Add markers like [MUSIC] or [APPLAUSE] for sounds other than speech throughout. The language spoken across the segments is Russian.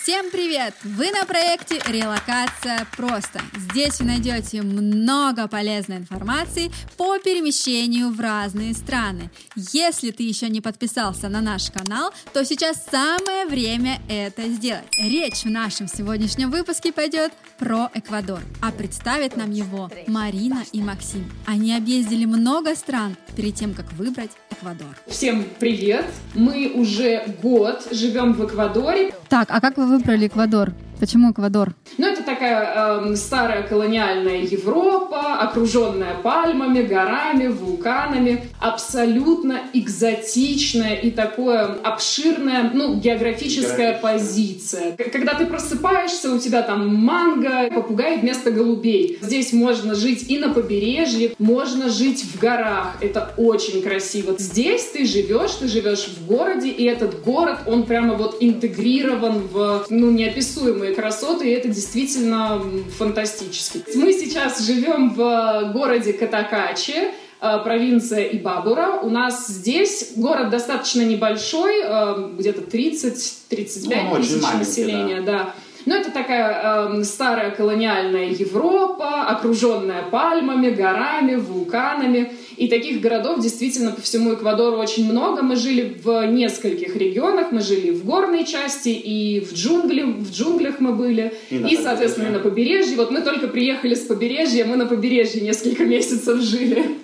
Всем привет! Вы на проекте «Релокация просто». Здесь вы найдете много полезной информации по перемещению в разные страны. Если ты еще не подписался на наш канал, то сейчас самое время это сделать. Речь в нашем сегодняшнем выпуске пойдет про Эквадор, а представит нам его Марина и Максим. Они объездили много стран перед тем, как выбрать Эквадор. Всем привет! Мы уже год живем в Эквадоре. Так, а как вы выбрали Эквадор? Почему Эквадор? Ну, это такая э, старая колониальная Европа, окруженная пальмами, горами, вулканами, абсолютно экзотичная и такое обширная, ну, географическая позиция. Когда ты просыпаешься, у тебя там манго, попугай вместо голубей. Здесь можно жить и на побережье, можно жить в горах. Это очень красиво. Здесь ты живешь, ты живешь в городе, и этот город, он прямо вот интегрирован в, ну, неописуемые красоты, и это действительно фантастически. Мы сейчас живем в городе Катакачи, э, провинция Ибабура. У нас здесь город достаточно небольшой, э, где-то 30-35 ну, тысяч населения, да. да. Но это такая э, старая колониальная Европа, окруженная пальмами, горами, вулканами. И таких городов действительно по всему Эквадору очень много. Мы жили в нескольких регионах. Мы жили в горной части и в, джунгли, в джунглях мы были. И, и соответственно, на побережье. Вот мы только приехали с побережья, мы на побережье несколько месяцев жили.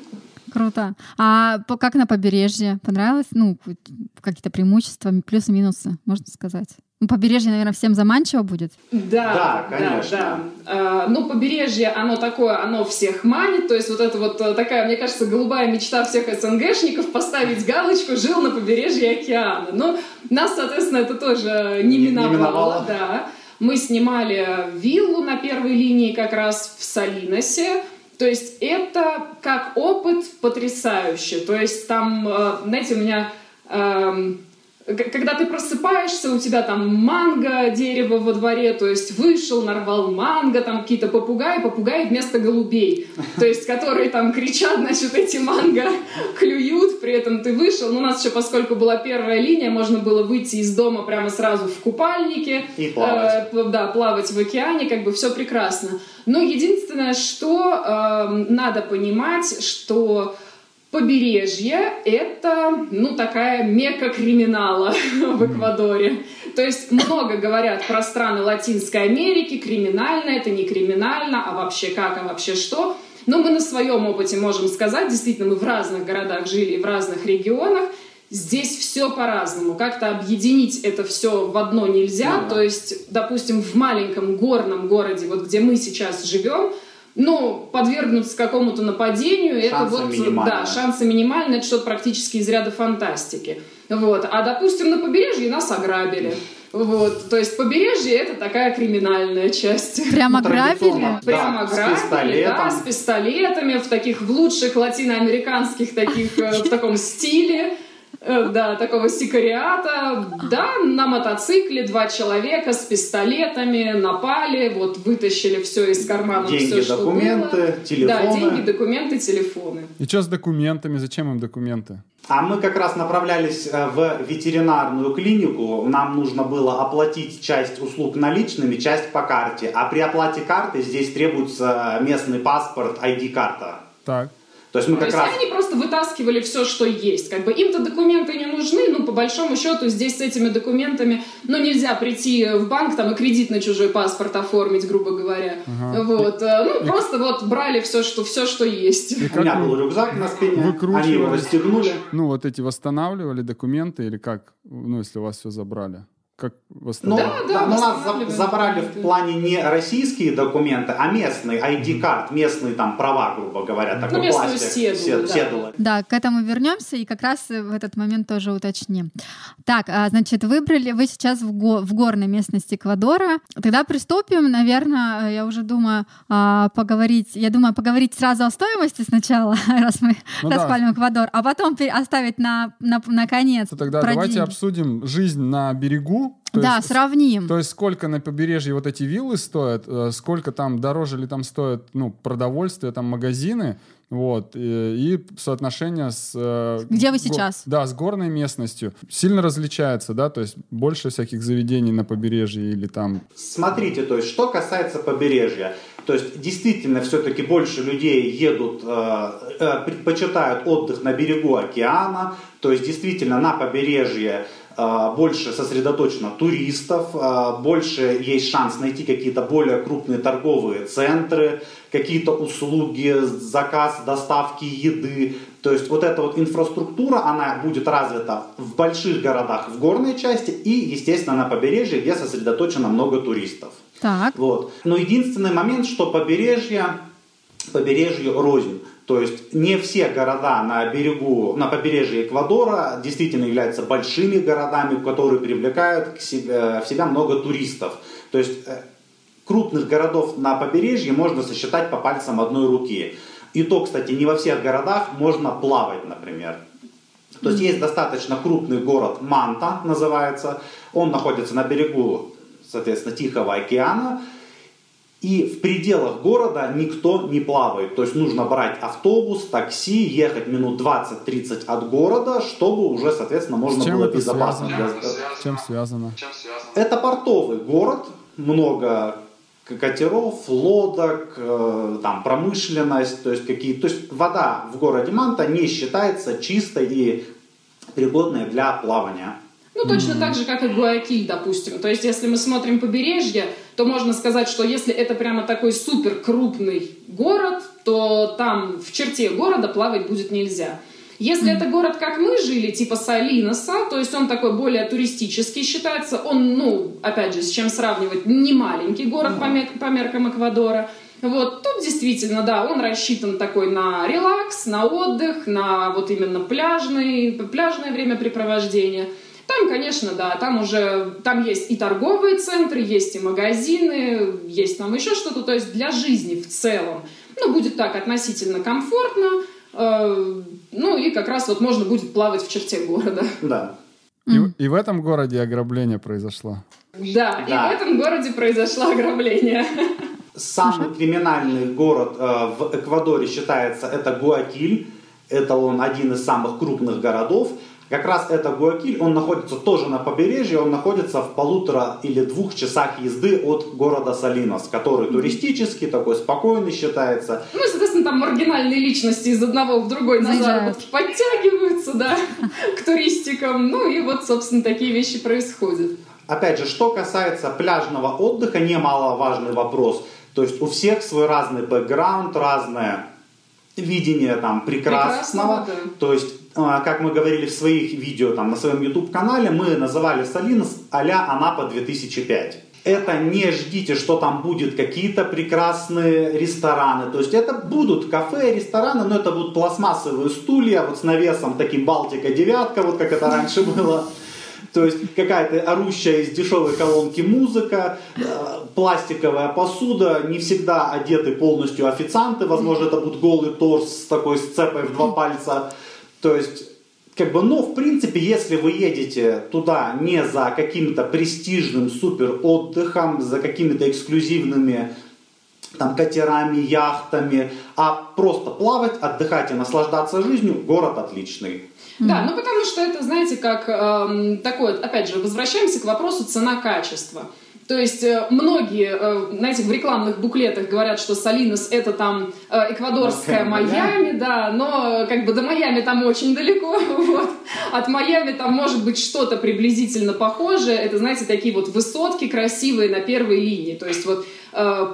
Круто. А как на побережье? Понравилось? Ну, какие-то преимущества, плюсы-минусы, можно сказать? Побережье, наверное, всем заманчиво будет. Да, да, конечно. Да, да. Ну, побережье, оно такое, оно всех манит. То есть вот это вот э, такая, мне кажется, голубая мечта всех СНГшников поставить галочку «жил на побережье океана». Но нас, соответственно, это тоже не, не миновало. Не миновало. Да. Мы снимали виллу на первой линии как раз в Салиносе. То есть это как опыт потрясающий. То есть там, э, знаете, у меня эм, когда ты просыпаешься, у тебя там манго, дерево во дворе, то есть вышел, нарвал манго, там какие-то попугаи, попугаи вместо голубей, то есть которые там кричат, значит, эти манго [LAUGHS] клюют, при этом ты вышел. Ну, у нас еще, поскольку была первая линия, можно было выйти из дома прямо сразу в купальнике. И плавать. Э, да, плавать в океане, как бы все прекрасно. Но единственное, что э, надо понимать, что Побережье — это, ну, такая мека криминала [LAUGHS] в Эквадоре. То есть много говорят про страны Латинской Америки, криминально, это не криминально, а вообще как, а вообще что. Но мы на своем опыте можем сказать, действительно, мы в разных городах жили, в разных регионах, Здесь все по-разному. Как-то объединить это все в одно нельзя. Ну, То есть, допустим, в маленьком горном городе, вот где мы сейчас живем, ну, подвергнуться какому-то нападению, шансы это вот, минимальные. да, шансы минимальные, это что-то практически из ряда фантастики. Вот. А, допустим, на побережье нас ограбили. Вот, то есть побережье это такая криминальная часть. Прямо грабили? Прямо да, грабили, да, с пистолетами, в таких в лучших латиноамериканских таких, э, в таком стиле. Э, да, такого сикариата. Да, на мотоцикле два человека с пистолетами напали, вот вытащили все из кармана, деньги, все, что документы, было. телефоны. Да, деньги, документы, телефоны. И что с документами? Зачем им документы? А мы как раз направлялись э, в ветеринарную клинику. Нам нужно было оплатить часть услуг наличными, часть по карте. А при оплате карты здесь требуется местный паспорт, ID-карта. Так. То есть мы как То раз... они просто вытаскивали все, что есть. Как бы им-то документы не нужны, ну, по большому счету, здесь с этими документами, ну, нельзя прийти в банк там и кредит на чужой паспорт оформить, грубо говоря. Ага. Вот. Э, ну, и... просто вот брали все, что, все, что есть. И У меня был рюкзак на спине, они его расстегнули. Ну, вот эти восстанавливали документы или как? Ну, если у вас все забрали как восстановить? Ну, да, да, но нас забрали в плане не российские документы, а местные ID-карт, местные там права, грубо говоря, такой ну, пластик. Седулу, да. седулы. Да, к этому вернемся и как раз в этот момент тоже уточним. Так, а, значит, выбрали вы сейчас в, го в горной местности Эквадора. Тогда приступим, наверное, я уже думаю а, поговорить, я думаю поговорить сразу о стоимости сначала, [LAUGHS] раз мы ну, распалим да. Эквадор, а потом оставить на, на, на конец. Тогда давайте деньги. обсудим жизнь на берегу То да, есть, сравним. То есть сколько на побережье вот эти виллы стоят, э, сколько там дороже ли там стоят ну, продовольствие, там магазины, вот, и, и соотношение с... э, Где вы го- сейчас? да, с горной местностью сильно различается, да, то есть больше всяких заведений на побережье или там... Смотрите, то есть, что касается побережья, то есть, действительно, все-таки больше людей едут, э, э, предпочитают отдых на берегу океана, то есть, действительно, на побережье э, больше сосредоточено туристов, э, больше есть шанс найти какие-то более крупные торговые центры, какие-то услуги, заказ доставки еды. То есть вот эта вот инфраструктура, она будет развита в больших городах, в горной части и, естественно, на побережье, где сосредоточено много туристов. Так. Вот. Но единственный момент, что побережье, побережью рознь. То есть не все города на берегу, на побережье Эквадора действительно являются большими городами, которые привлекают к себе, в себя много туристов. То есть э, крупных городов на побережье можно сосчитать по пальцам одной руки. И то, кстати, не во всех городах можно плавать, например. То есть есть достаточно крупный город Манта, называется. Он находится на берегу, соответственно, Тихого океана. И в пределах города никто не плавает. То есть нужно брать автобус, такси, ехать минут 20-30 от города, чтобы уже, соответственно, можно было это безопасно. связано? для- чем связано? Это портовый город, много катеров, лодок, э, там промышленность, то есть какие, то есть вода в городе Манта не считается чистой и пригодной для плавания. Ну, точно так же, как и Гуакиль, допустим. То есть, если мы смотрим побережье, то можно сказать, что если это прямо такой супер крупный город, то там в черте города плавать будет нельзя. Если это город, как мы жили, типа Салиноса, то есть он такой более туристический считается, он, ну, опять же, с чем сравнивать, не маленький город по, мер- по меркам Эквадора. Вот, тут действительно, да, он рассчитан такой на релакс, на отдых, на вот именно пляжный, пляжное времяпрепровождение. Там, конечно, да, там уже, там есть и торговые центры, есть и магазины, есть там еще что-то, то есть для жизни в целом, ну, будет так относительно комфортно, э, ну, и как раз вот можно будет плавать в черте города. Да. И, и в этом городе ограбление произошло. Да, Да. и в этом городе произошло ограбление. Самый криминальный город э, в Эквадоре считается это Гуакиль. Это он один из самых крупных городов. Как раз это Гуакиль, он находится тоже на побережье, он находится в полутора или двух часах езды от города Салинос, который туристический, такой спокойный считается. Ну, и, соответственно, там маргинальные личности из одного в другой на заработки подтягиваются, да, [LAUGHS] к туристикам. Ну, и вот, собственно, такие вещи происходят. Опять же, что касается пляжного отдыха, немаловажный вопрос. То есть у всех свой разный бэкграунд, разное видение там прекрасного. Прекрасного, да. То есть, как мы говорили в своих видео там на своем YouTube-канале, мы называли Салинос а-ля Анапа 2005. Это не ждите, что там будет какие-то прекрасные рестораны. То есть это будут кафе, рестораны, но это будут пластмассовые стулья вот с навесом таким Балтика девятка, вот как это раньше было. То есть какая-то орущая из дешевой колонки музыка, э, пластиковая посуда, не всегда одеты полностью официанты, возможно, это будет голый торс с такой сцепой в два пальца. То есть, как бы, но в принципе, если вы едете туда не за каким-то престижным супер отдыхом, за какими-то эксклюзивными там катерами, яхтами, а просто плавать, отдыхать и наслаждаться жизнью, город отличный. Да, ну потому что это, знаете, как эм, такое, опять же, возвращаемся к вопросу цена-качество. То есть э, многие, э, знаете, в рекламных буклетах говорят, что Салинос это там э, эквадорская Майами, да, но как бы до Майами там очень далеко, [LAUGHS] вот. От Майами там может быть что-то приблизительно похожее. Это, знаете, такие вот высотки красивые на первой линии. То есть вот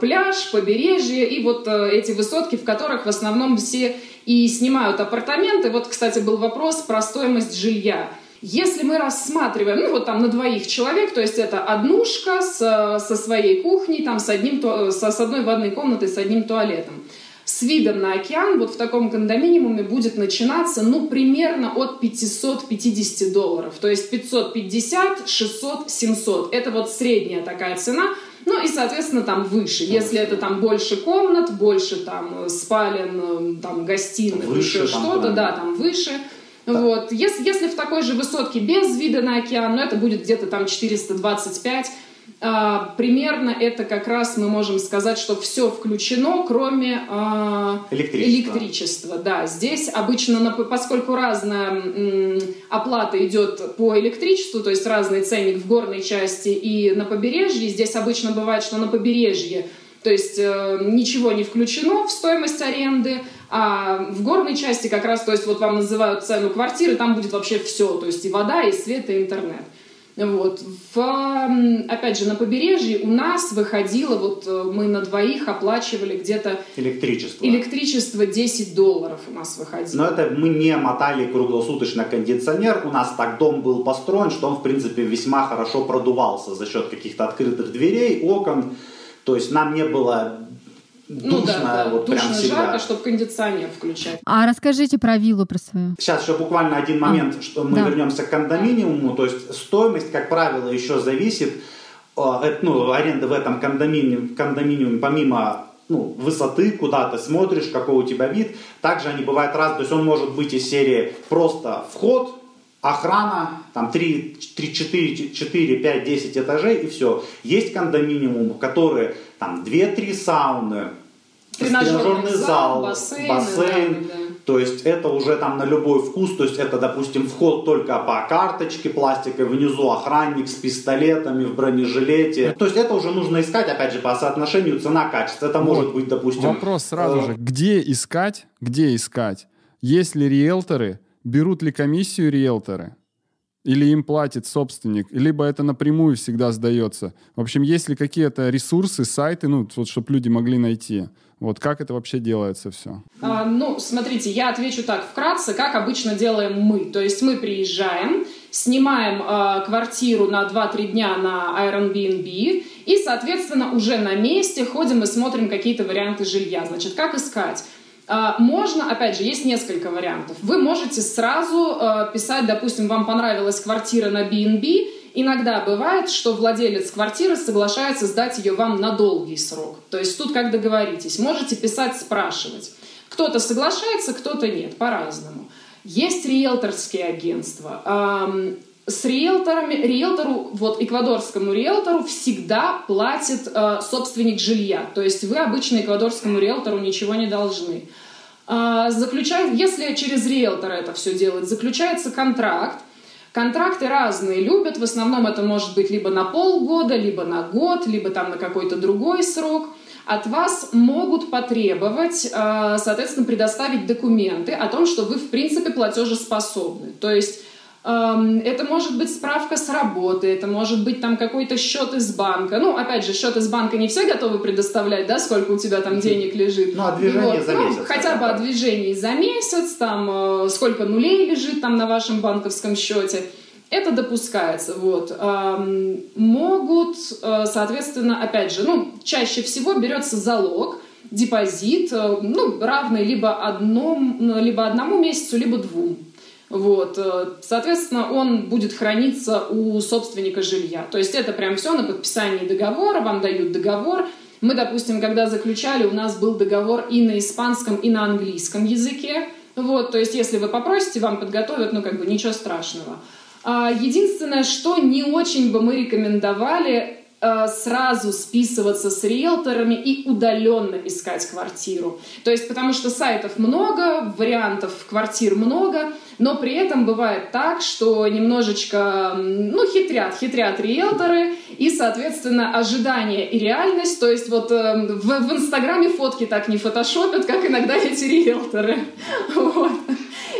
пляж, побережье и вот эти высотки, в которых в основном все и снимают апартаменты. Вот, кстати, был вопрос про стоимость жилья. Если мы рассматриваем, ну вот там на двоих человек, то есть это однушка с, со своей кухней, там с, одним, ту- со, с одной ванной комнатой, с одним туалетом. С видом на океан вот в таком кондоминиуме будет начинаться, ну, примерно от 550 долларов. То есть 550, 600, 700. Это вот средняя такая цена. Ну и, соответственно, там выше. Если это там больше комнат, больше там э, спален, э, там гостиных, Выше еще что-то, да, там выше. Вот. Если, если в такой же высотке без вида на океан, ну, это будет где-то там 425 а, примерно это как раз мы можем сказать, что все включено, кроме а, электричества. электричества. Да, здесь обычно, поскольку разная оплата идет по электричеству, то есть разный ценник в горной части и на побережье, здесь обычно бывает, что на побережье то есть э, ничего не включено в стоимость аренды, а в горной части как раз, то есть вот вам называют цену квартиры, там будет вообще все, то есть и вода, и свет, и интернет. Вот. В, опять же, на побережье у нас выходило, вот э, мы на двоих оплачивали где-то... Электричество. Электричество 10 долларов у нас выходило. Но это мы не мотали круглосуточно кондиционер. У нас так дом был построен, что он, в принципе, весьма хорошо продувался за счет каких-то открытых дверей, окон. То есть нам не было ну, душно, да, да, вот душно, прям всегда. жарко, чтобы кондиционер включать. А расскажите про виллу про свою. Сейчас еще буквально один момент, А, что мы да. вернемся к кондоминиуму. То есть стоимость, как правило, еще зависит э, от ну, аренды в этом кондоминиуме, кондоминиуме помимо ну, высоты, куда ты смотришь, какой у тебя вид. Также они бывают разные. То есть он может быть из серии просто вход, охрана, там 3, 3 4, 4, 5, 10 этажей и все. Есть кондоминиумы, которые там 2-3 сауны, Тренажерный зал, бассейн, бассейн. да, да. То есть это уже там на любой вкус, то есть это, допустим, вход только по карточке пластиковой, внизу охранник с пистолетами в бронежилете. То есть это уже нужно искать, опять же, по соотношению цена-качество. Это может быть, допустим... Вопрос сразу э, же. Где искать? Где искать? Есть ли риэлторы? Берут ли комиссию риэлторы? Или им платит собственник? Либо это напрямую всегда сдается? В общем, есть ли какие-то ресурсы, сайты, ну, вот, чтобы люди могли найти? Вот как это вообще делается все? А, ну, смотрите, я отвечу так вкратце, как обычно делаем мы. То есть мы приезжаем, снимаем э, квартиру на 2-3 дня на Airbnb и, соответственно, уже на месте ходим и смотрим какие-то варианты жилья. Значит, как искать? А, Можно, опять же, есть несколько вариантов. Вы можете сразу э, писать, допустим, вам понравилась квартира на B&B, Иногда бывает, что владелец квартиры соглашается сдать ее вам на долгий срок. То есть тут как договоритесь. Можете писать, спрашивать. Кто-то соглашается, кто-то нет, по-разному. Есть риэлторские агентства. С риэлторами, риэлтору, вот эквадорскому риэлтору всегда платит э, собственник жилья. То есть вы обычно эквадорскому риэлтору ничего не должны. А, заключает, если через риэлтора это все делать, заключается контракт, Контракты разные любят, в основном это может быть либо на полгода, либо на год, либо там на какой-то другой срок. От вас могут потребовать, э, соответственно, предоставить документы о том, что вы, в принципе, платежеспособны. То есть это может быть справка с работы, это может быть там какой-то счет из банка. Ну, опять же, счет из банка не все готовы предоставлять, да, сколько у тебя там денег лежит. Ну, а движение Вот. за Ну, месяц. хотя бы о движении за месяц, там, э, сколько нулей лежит там на вашем банковском счете. Это допускается. Вот. Могут, э, соответственно, опять же, ну, чаще всего берется залог, депозит, э, ну, равный либо, одном, ну, либо одному месяцу, либо двум. Вот. э, Соответственно, он будет храниться у собственника жилья. То есть это прям все на подписании договора, вам дают договор. Мы, допустим, когда заключали, у нас был договор и на испанском, и на английском языке. Вот, то есть, если вы попросите, вам подготовят, ну, как бы, ничего страшного. А, Единственное, что не очень бы мы рекомендовали сразу списываться с риэлторами и удаленно искать квартиру. То есть, потому что сайтов много, вариантов квартир много, но при этом бывает так, что немножечко, ну, хитрят, хитрят риэлторы, и, соответственно, ожидания и реальность, то есть вот э, в, в Инстаграме фотки так не фотошопят, как иногда эти риэлторы. [LAUGHS] Вот.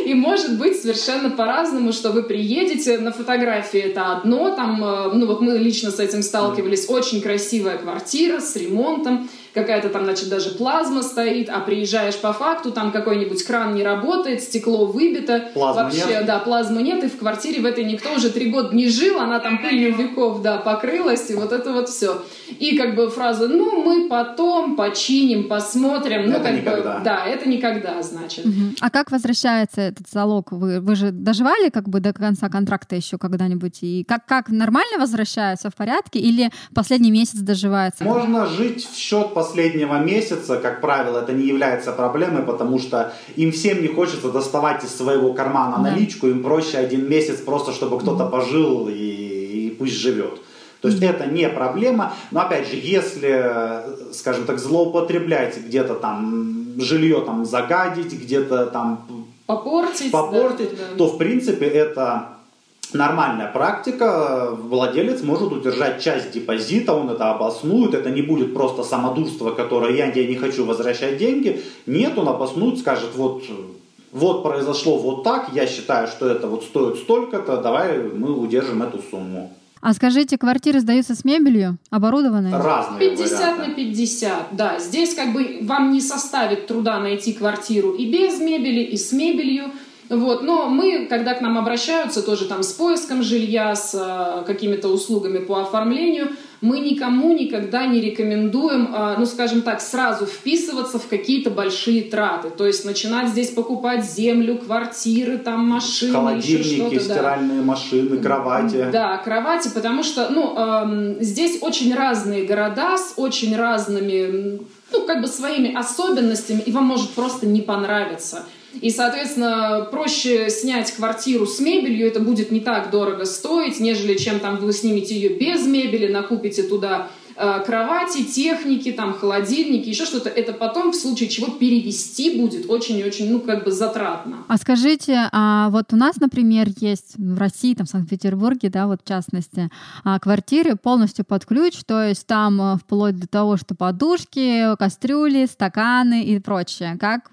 И может быть совершенно по-разному, что вы приедете, на фотографии это одно, там, э, ну вот мы лично с этим сталкивались, очень красивая квартира с ремонтом, какая-то там, значит, даже плазма стоит, а приезжаешь по факту, там какой-нибудь кран не работает, стекло выбито. Плазмы Вообще, нет. да, плазмы нет, и в квартире в этой никто уже три года не жил, она там пылью веков, да, покрылась, и вот это вот все. И как бы фраза, ну, мы потом починим, посмотрим, ну, Это как никогда. бы, да, это никогда, значит. Мгм. А как возвращается этот залог? Вы, вы же доживали как бы до конца контракта еще когда-нибудь? И как, как нормально возвращается в порядке или последний месяц доживается? Можно жить в счет последнего месяца, как правило, это не является проблемой, потому что им всем не хочется доставать из своего кармана наличку, им проще один месяц просто, чтобы кто-то пожил и, и пусть живет. То есть это не проблема, но опять же, если, скажем так, злоупотреблять где-то там жилье там загадить, где-то там попортить, попортить да, да. то в принципе это нормальная практика, владелец может удержать часть депозита, он это обоснует, это не будет просто самодурство, которое я, я не хочу возвращать деньги. Нет, он обоснует, скажет, вот, вот произошло вот так, я считаю, что это вот стоит столько-то, давай мы удержим эту сумму. А скажите, квартиры сдаются с мебелью, оборудованные? Разные 50 варианты. на 50, да. Здесь как бы вам не составит труда найти квартиру и без мебели, и с мебелью. Вот. Но мы, когда к нам обращаются тоже там с поиском жилья, с э, какими-то услугами по оформлению, мы никому никогда не рекомендуем, э, ну скажем так, сразу вписываться в какие-то большие траты. То есть начинать здесь покупать землю, квартиры, там машины, Холодильники, стиральные да. машины, кровати. Да, кровати, потому что ну, здесь очень разные города с очень разными, ну как бы своими особенностями, и вам может просто не понравиться. И, соответственно, проще снять квартиру с мебелью, это будет не так дорого стоить, нежели чем там вы снимете ее без мебели, накупите туда э, кровати, техники, там холодильники, еще что-то, это потом в случае чего перевести будет очень и очень, ну, как бы затратно. А скажите, а вот у нас, например, есть в России, там, в Санкт-Петербурге, да, вот в частности, а, квартиры полностью под ключ, то есть там э, вплоть до того, что подушки, кастрюли, стаканы и прочее. Как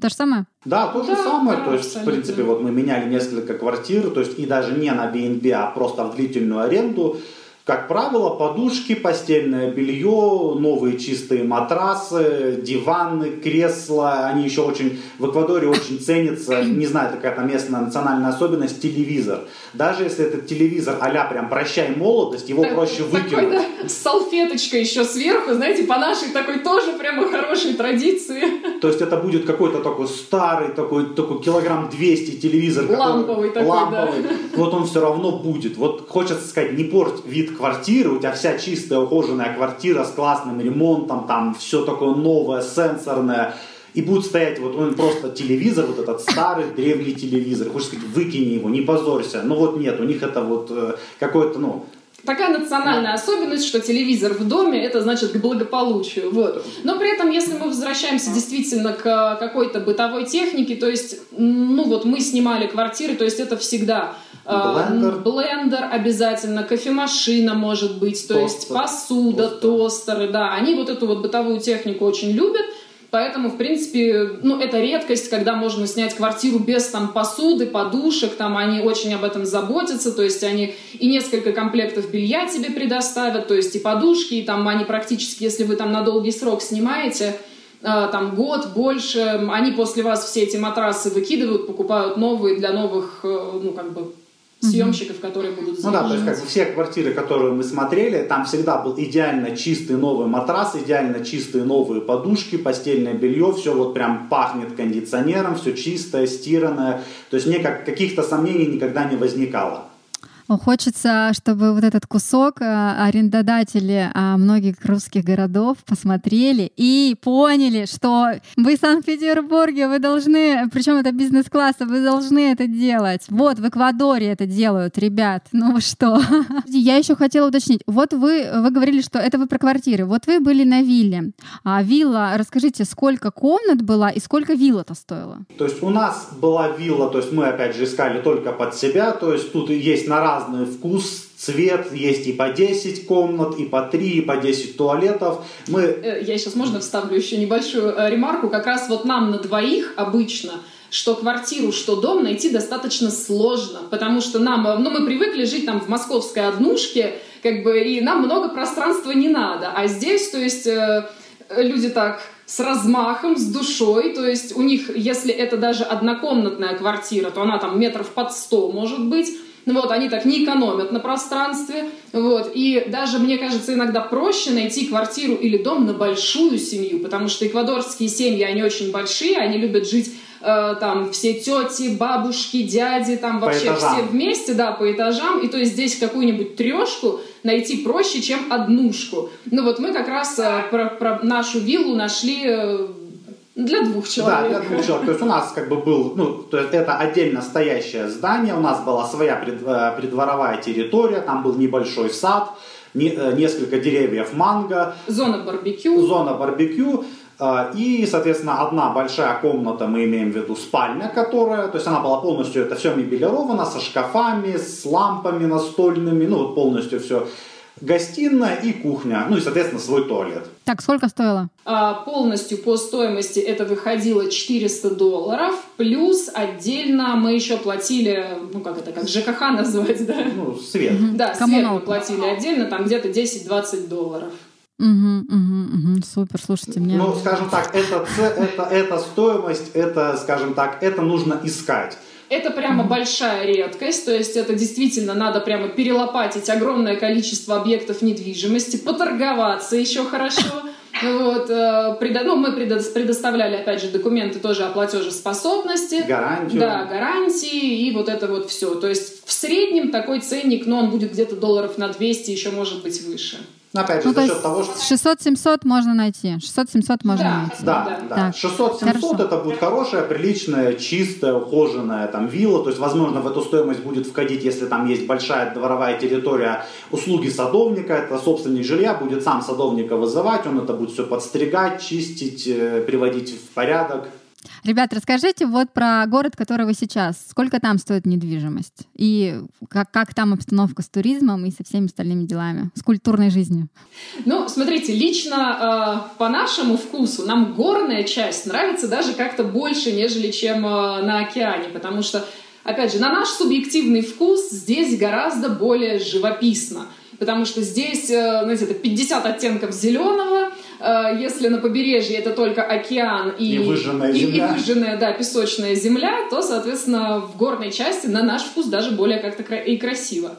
то же самое? Да, то же Да, самое. да, то есть, в принципе, вот мы меняли несколько квартир, то есть и даже не на BNB, а просто в длительную аренду. Как правило, подушки, постельное белье, новые чистые матрасы, диваны, кресла. Они еще очень в Эквадоре очень ценятся. Не знаю, это какая-то местная национальная особенность. Телевизор. Даже если этот телевизор а прям прощай молодость, его Так- проще такой, выкинуть. да, с салфеточкой еще сверху, знаете, по нашей такой тоже прямо хорошей традиции. То есть это будет какой-то такой старый, такой, такой килограмм 200 телевизор. который- Ламповый такой, ламповый. Вот он все равно будет. Вот хочется сказать, не порть вид квартиры, у тебя вся чистая, ухоженная квартира с классным ремонтом, там все такое новое, сенсорное. И будет стоять вот он просто телевизор, вот этот старый древний телевизор. Хочешь сказать, выкини его, не позорься. Ну вот нет, у них это вот э, какое-то, ну, Такая национальная особенность, что телевизор в доме это значит к благополучию. Вот. Но при этом, если мы возвращаемся действительно к э, какой-то бытовой технике, то есть, ну вот мы снимали квартиры, то есть это всегда э, Блендер. блендер обязательно, кофемашина может быть, то есть Тостер. посуда, Тостер. тостеры, да, они вот эту вот бытовую технику очень любят. Поэтому, в принципе, ну, это редкость, когда можно снять квартиру без там посуды, подушек, там они очень об этом заботятся, то есть они и несколько комплектов белья тебе предоставят, то есть и подушки, и там они практически, если вы там на долгий срок снимаете, э, там год, больше, они после вас все эти матрасы выкидывают, покупают новые для новых, э, ну, как бы, съемщиков, которые будут Ну да, то есть как бы все квартиры, которые мы смотрели, там всегда был идеально чистый новый матрас, идеально чистые новые подушки, постельное белье, все вот прям пахнет кондиционером, все чистое, стиранное. То есть никак, каких-то сомнений никогда не возникало. Хочется, чтобы вот этот кусок э, арендодатели а, многих русских городов посмотрели и поняли, что вы в Санкт-Петербурге, вы должны, причем это бизнес-класса, вы должны это делать. Вот в Эквадоре это делают, ребят. Ну что? Я еще хотела уточнить. Вот вы, вы говорили, что это вы про квартиры. Вот вы были на вилле. А вилла, расскажите, сколько комнат была и сколько вилла-то стоила? То есть у нас была вилла, то есть мы опять же искали только под себя, то есть тут есть на разный вкус, цвет, есть и по 10 комнат, и по 3, и по 10 туалетов. Мы Э, Я сейчас, можно, вставлю еще небольшую э, ремарку. Как раз вот нам на двоих обычно что квартиру, что дом найти достаточно сложно, потому что нам, э, ну, мы привыкли жить там в московской однушке, как бы, и нам много пространства не надо, а здесь, то есть, люди так с размахом, с душой, то есть у них, если это даже однокомнатная квартира, то она там метров под сто может быть, ну вот, они так не экономят на пространстве, вот, и даже, мне кажется, иногда проще найти квартиру или дом на большую семью, потому что эквадорские семьи, они очень большие, они любят жить э, там все тети, бабушки, дяди, там вообще все вместе, да, по этажам. И то есть здесь какую-нибудь трешку найти проще, чем однушку. Ну вот мы как раз э, про, про нашу виллу нашли э, для двух человек. Да, для двух человек. То есть у нас как бы был, ну, то есть это отдельно стоящее здание, у нас была своя э, предворовая территория, там был небольшой сад, э, несколько деревьев манго. Зона барбекю. Зона барбекю. Э, и, соответственно, одна большая комната, мы имеем в виду спальня, которая, то есть она была полностью, это все мебелировано, со шкафами, с лампами настольными, ну вот полностью все гостиная и кухня, ну и, соответственно, свой туалет. Так, сколько стоило? А, полностью по стоимости это выходило 400 долларов, плюс отдельно мы еще платили, ну как это, как ЖКХ назвать, да? Ну, свет. Угу. Да, свет мы платили отдельно, там где-то 10-20 долларов. Угу, угу, угу, супер, слушайте мне. Ну, скажем так, это, это, это стоимость, это, скажем так, это нужно искать. Это прямо большая редкость, то есть это действительно надо прямо перелопатить огромное количество объектов недвижимости, поторговаться еще хорошо. [LAUGHS] Вот, э, предо, ну, мы предоставляли, опять же, документы тоже о платежеспособности. Гарантию. Да, гарантии и вот это вот все. То есть в среднем такой ценник, но он будет где-то долларов на 200, еще может быть выше. Но опять же, ну, за счет того, что... 600-700 можно найти. 600-700 можно да, найти. Да, да. да. 600-700 это будет хорошая, приличная, чистая, ухоженная там вилла. То есть, возможно, в эту стоимость будет входить, если там есть большая дворовая территория, услуги садовника. Это собственник жилья будет сам садовника вызывать, он это будет все подстригать, чистить, э, приводить в порядок. Ребят, расскажите вот про город, который вы сейчас. Сколько там стоит недвижимость? И как, как там обстановка с туризмом и со всеми остальными делами, с культурной жизнью? Ну, смотрите, лично э, по нашему вкусу нам горная часть нравится даже как-то больше, нежели чем э, на океане, потому что, опять же, на наш субъективный вкус здесь гораздо более живописно потому что здесь, э, знаете, это 50 оттенков зеленого, если на побережье это только океан и, и выжженная и, земля, и выжженная, да, песочная земля, то, соответственно, в горной части на наш вкус даже более как-то и красиво.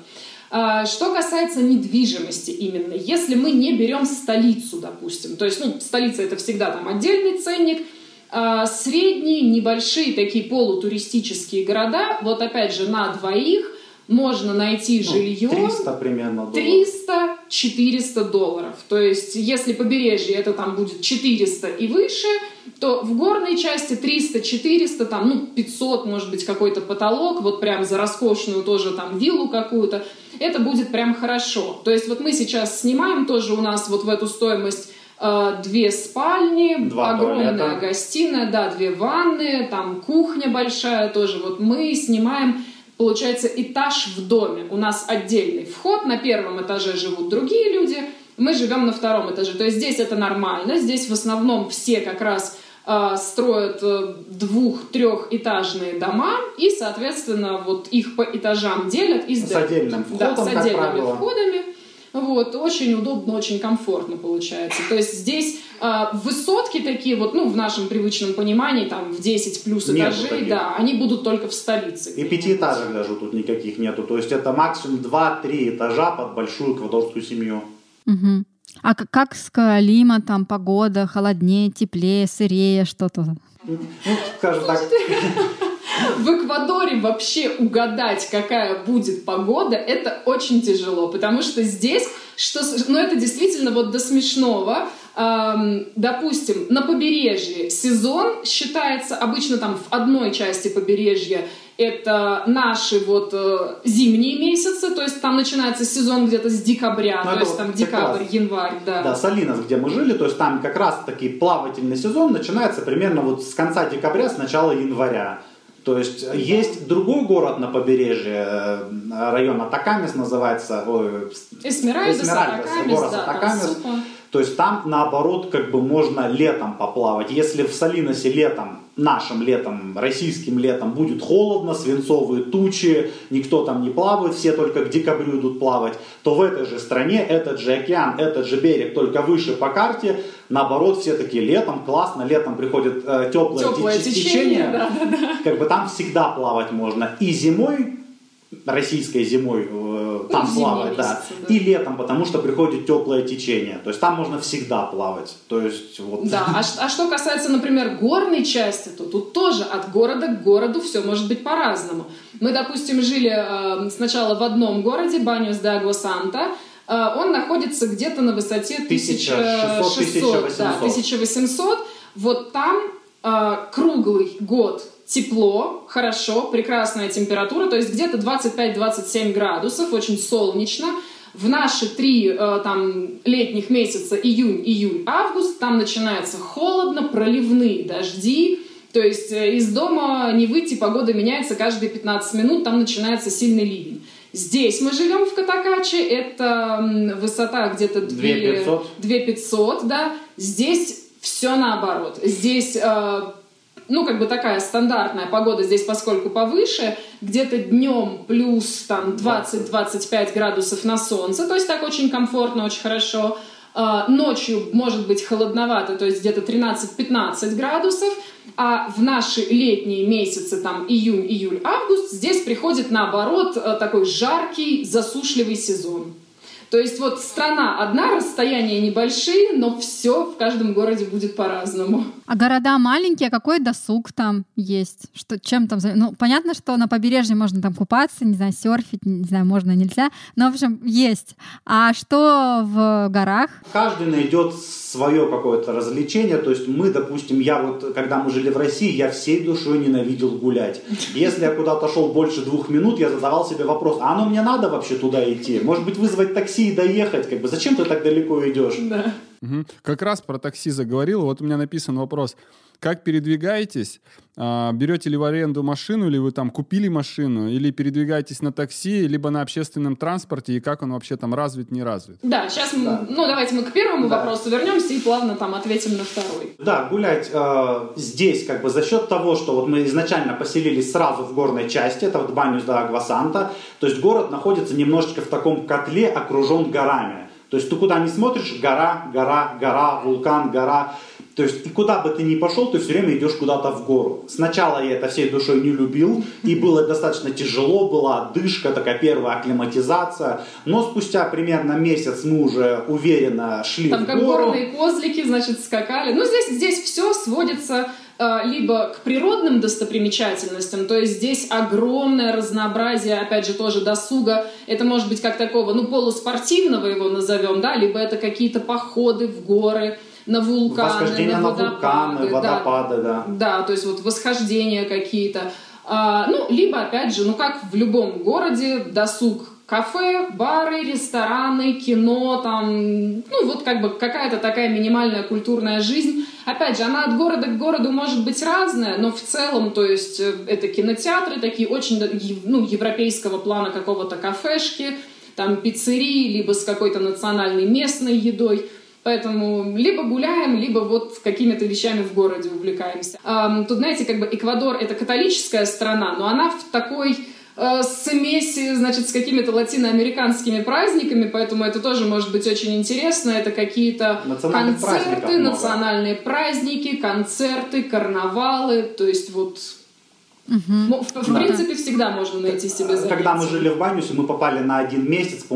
А, что касается недвижимости именно, если мы не берем столицу, допустим, то есть, ну, столица это всегда там отдельный ценник, а, средние, небольшие такие полутуристические города, вот опять же на двоих можно найти ну, жилье 300 примерно долларов. 300-400 долларов. То есть, если побережье это там будет 400 и выше, то в горной части 300-400, там, ну, 500, может быть, какой-то потолок, вот прям за роскошную тоже там виллу какую-то, это будет прям хорошо. То есть, вот мы сейчас снимаем тоже у нас вот в эту стоимость э, две спальни, Два огромная туалета. гостиная, да, две ванны, там кухня большая тоже. Вот мы снимаем получается, этаж в доме. У нас отдельный вход, на первом этаже живут другие люди, мы живем на втором этаже. То есть здесь это нормально, здесь в основном все как раз э, строят э, двух-трехэтажные дома и, соответственно, вот их по этажам делят и сдают. С отдельным входом, да, с отдельными входами. Вот, очень удобно, очень комфортно получается. То есть здесь э, высотки такие вот, ну, в нашем привычном понимании, там, в 10 плюс этажей, да, они будут только в столице. И пятиэтажек даже тут никаких нету. То есть это максимум 2-3 этажа под большую эквадорскую семью. Угу. А как с климатом, погода, холоднее, теплее, сырее, что-то? Ну, скажем так... [LAUGHS] В Эквадоре вообще угадать, какая будет погода, это очень тяжело, потому что здесь, что, ну это действительно вот до смешного, эм, допустим, на побережье сезон считается обычно там в одной части побережья это наши вот э, зимние месяцы, то есть там начинается сезон где-то с декабря, ну, то есть там декабрь, раз, январь, да. Да, Салинос, где мы жили, то есть там как раз таки плавательный сезон начинается примерно вот с конца декабря, с начала января. То есть есть другой город на побережье э, района Такамис называется, Эсмеральдес, Эсмеральдес Атакамис, город да, Атакамис. То есть там наоборот как бы можно летом поплавать. Если в Салиносе летом, нашим летом, российским летом будет холодно, свинцовые тучи, никто там не плавает, все только к декабрю идут плавать, то в этой же стране этот же океан, этот же берег, только выше по карте, наоборот, все такие летом классно, летом приходит э, теплое, теплое течение, течение да, да, да. как бы там всегда плавать можно. И зимой российской зимой э, там ну, плавать, да. да. И летом, потому что приходит теплое течение. То есть там можно всегда плавать. То есть вот. Да. А, а что касается, например, горной части, то тут тоже от города к городу все может быть по-разному. Мы, допустим, жили э, сначала в одном городе, Банюс де Агуа-Санта. Э, он находится где-то на высоте 1600, да, 1800. Вот там э, круглый год тепло, хорошо, прекрасная температура, то есть где-то 25-27 градусов, очень солнечно. В наши три э, там, летних месяца, июнь, июль, август, там начинается холодно, проливные дожди, то есть э, из дома не выйти, погода меняется каждые 15 минут, там начинается сильный ливень. Здесь мы живем в Катакаче, это высота где-то 2500. 2500, да. Здесь все наоборот. Здесь э, ну, как бы такая стандартная погода здесь, поскольку повыше, где-то днем плюс там 20-25 градусов на солнце, то есть так очень комфортно, очень хорошо. А, ночью может быть холодновато, то есть где-то 13-15 градусов, а в наши летние месяцы, там июнь, июль, август, здесь приходит наоборот э, такой жаркий, засушливый сезон. То есть вот страна одна, расстояния небольшие, но все в каждом городе будет по-разному. А города маленькие, а какой досуг там есть? Что, чем там? Ну, понятно, что на побережье можно там купаться, не знаю, серфить, не знаю, можно, нельзя. Но, в общем, есть. А что в горах? Каждый найдет свое какое-то развлечение. То есть мы, допустим, я вот, когда мы жили в России, я всей душой ненавидел гулять. Если я куда-то шел больше двух минут, я задавал себе вопрос, а оно мне надо вообще туда идти? Может быть, вызвать такси и доехать? Как бы, зачем ты так далеко идешь? Да. Угу. Как раз про такси заговорил. Вот у меня написан вопрос. Как передвигаетесь? А, берете ли в аренду машину, или вы там купили машину, или передвигаетесь на такси, либо на общественном транспорте, и как он вообще там развит, не развит? Да, сейчас мы, да. ну давайте мы к первому да. вопросу вернемся и плавно там ответим на второй. Да, гулять э, здесь как бы за счет того, что вот мы изначально поселились сразу в горной части, это вот Банюс да Агвасанта, то есть город находится немножечко в таком котле, окружен горами. То есть ты куда не смотришь, гора, гора, гора, вулкан, гора. То есть и куда бы ты ни пошел, ты все время идешь куда-то в гору. Сначала я это всей душой не любил, и было достаточно тяжело, была отдышка, такая первая акклиматизация. Но спустя примерно месяц мы уже уверенно шли Там в как гору. горные козлики, значит, скакали. Ну, здесь, здесь все сводится Э, либо к природным достопримечательностям, то есть здесь огромное разнообразие, опять же, тоже досуга. Это может быть как такого, ну, полуспортивного его назовем, да, либо это какие-то походы в горы, на вулканы, Восхождение на, водопады, вулканы, водопады, да. да. Да, то есть вот восхождения какие-то. А, ну, либо, опять же, ну, как в любом городе, досуг кафе, бары, рестораны, кино, там, ну вот как бы какая-то такая минимальная культурная жизнь. Опять же, она от города к городу может быть разная, но в целом, то есть э, это кинотеатры такие очень, ну, европейского плана какого-то кафешки, там пиццерии, либо с какой-то национальной местной едой. Поэтому либо гуляем, либо вот какими-то вещами в городе увлекаемся. Тут, знаете, как бы Эквадор — это католическая страна, но она в такой Э, смеси, значит, с какими-то латиноамериканскими праздниками, поэтому это тоже может быть очень интересно. Это какие-то концерты, национальные праздники, концерты, карнавалы, то есть вот Угу. Ну, в, в да. принципе, всегда можно найти себе занятие. Когда мы жили в Банюсе, мы попали на один месяц, по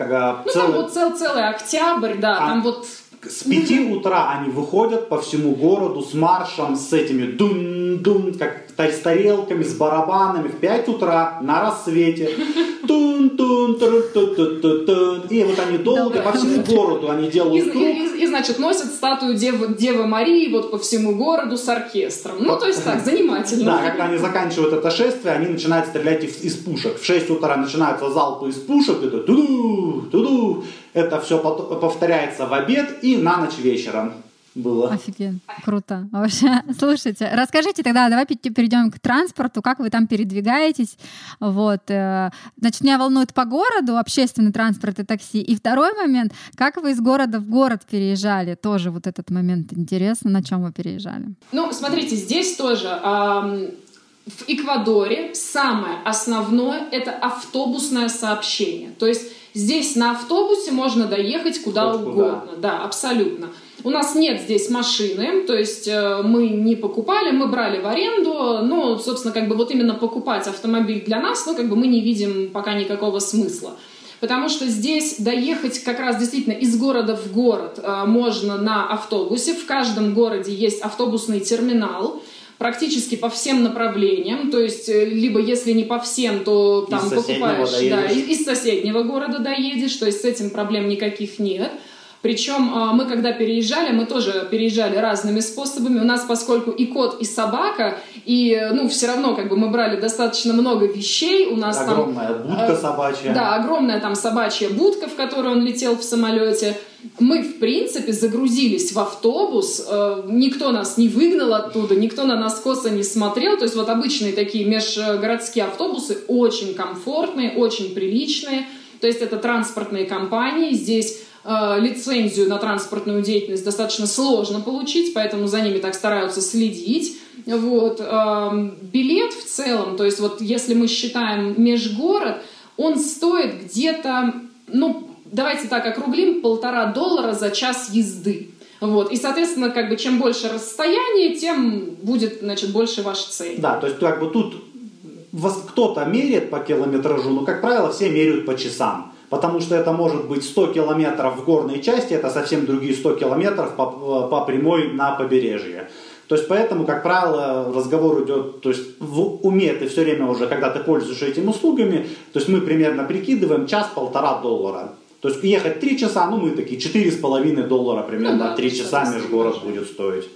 когда ну, целый... там вот цел, целый октябрь, да, а, там вот... С пяти утра они выходят по всему городу с маршем, с этими дун-дун, как с тарелками, с барабанами в 5 утра на рассвете. Тун -тун, тру -ту -ту -ту -тун. И вот они долго по всему городу они делают и, круг. И, и, значит, носят статую Девы, Девы Марии вот по всему городу с оркестром. Ну, то есть так, занимательно. Да, когда они заканчивают это шествие, они начинают стрелять из, из пушек. В 6 утра начинаются залпы из пушек, это туду, туду. Это все повторяется в обед и на ночь вечером было. Офигенно, круто. Вообще, [LAUGHS] слушайте, расскажите тогда, давай перейдем к транспорту, как вы там передвигаетесь. Вот. Э, значит, меня волнует по городу общественный транспорт и такси. И второй момент, как вы из города в город переезжали? Тоже вот этот момент интересно, на чем вы переезжали? Ну, смотрите, здесь тоже эм, в Эквадоре самое основное — это автобусное сообщение. То есть здесь на автобусе можно доехать куда Хоть угодно. Куда. Да, абсолютно. У нас нет здесь машины, то есть э, мы не покупали, мы брали в аренду, но, собственно, как бы вот именно покупать автомобиль для нас, ну, как бы мы не видим пока никакого смысла. Потому что здесь доехать как раз действительно из города в город э, можно на автобусе. В каждом городе есть автобусный терминал практически по всем направлениям. То есть, э, либо если не по всем, то там из покупаешь, да, из, из соседнего города доедешь. То есть с этим проблем никаких нет. Причем а, мы, когда переезжали, мы тоже переезжали разными способами. У нас, поскольку и кот, и собака, и, ну, все равно, как бы, мы брали достаточно много вещей. У нас огромная там... будка собачья. Да, огромная там собачья будка, в которой он летел в самолете. Мы, в принципе, загрузились в автобус, э, никто нас не выгнал оттуда, никто на нас косо не смотрел. То есть вот обычные такие межгородские автобусы очень комфортные, очень приличные. То есть это транспортные компании. Здесь лицензию на транспортную деятельность достаточно сложно получить, поэтому за ними так стараются следить. Вот. Эм, билет в целом, то есть вот если мы считаем межгород, он стоит где-то, ну, давайте так округлим, полтора доллара за час езды. Вот. И, соответственно, как бы чем больше расстояние, тем будет, значит, больше ваш цель. Да, то есть как бы тут кто-то меряет по километражу, но, как правило, все меряют по часам потому что это может быть 100 километров в горной части, это совсем другие 100 километров по, по прямой на побережье. То есть поэтому, как правило, разговор идет, то есть в уме ты все время уже, когда ты пользуешься этими услугами, то есть мы примерно прикидываем час-полтора доллара. То есть ехать три часа, ну мы такие четыре с половиной доллара примерно, три ну, да, часа межгород будет стоить.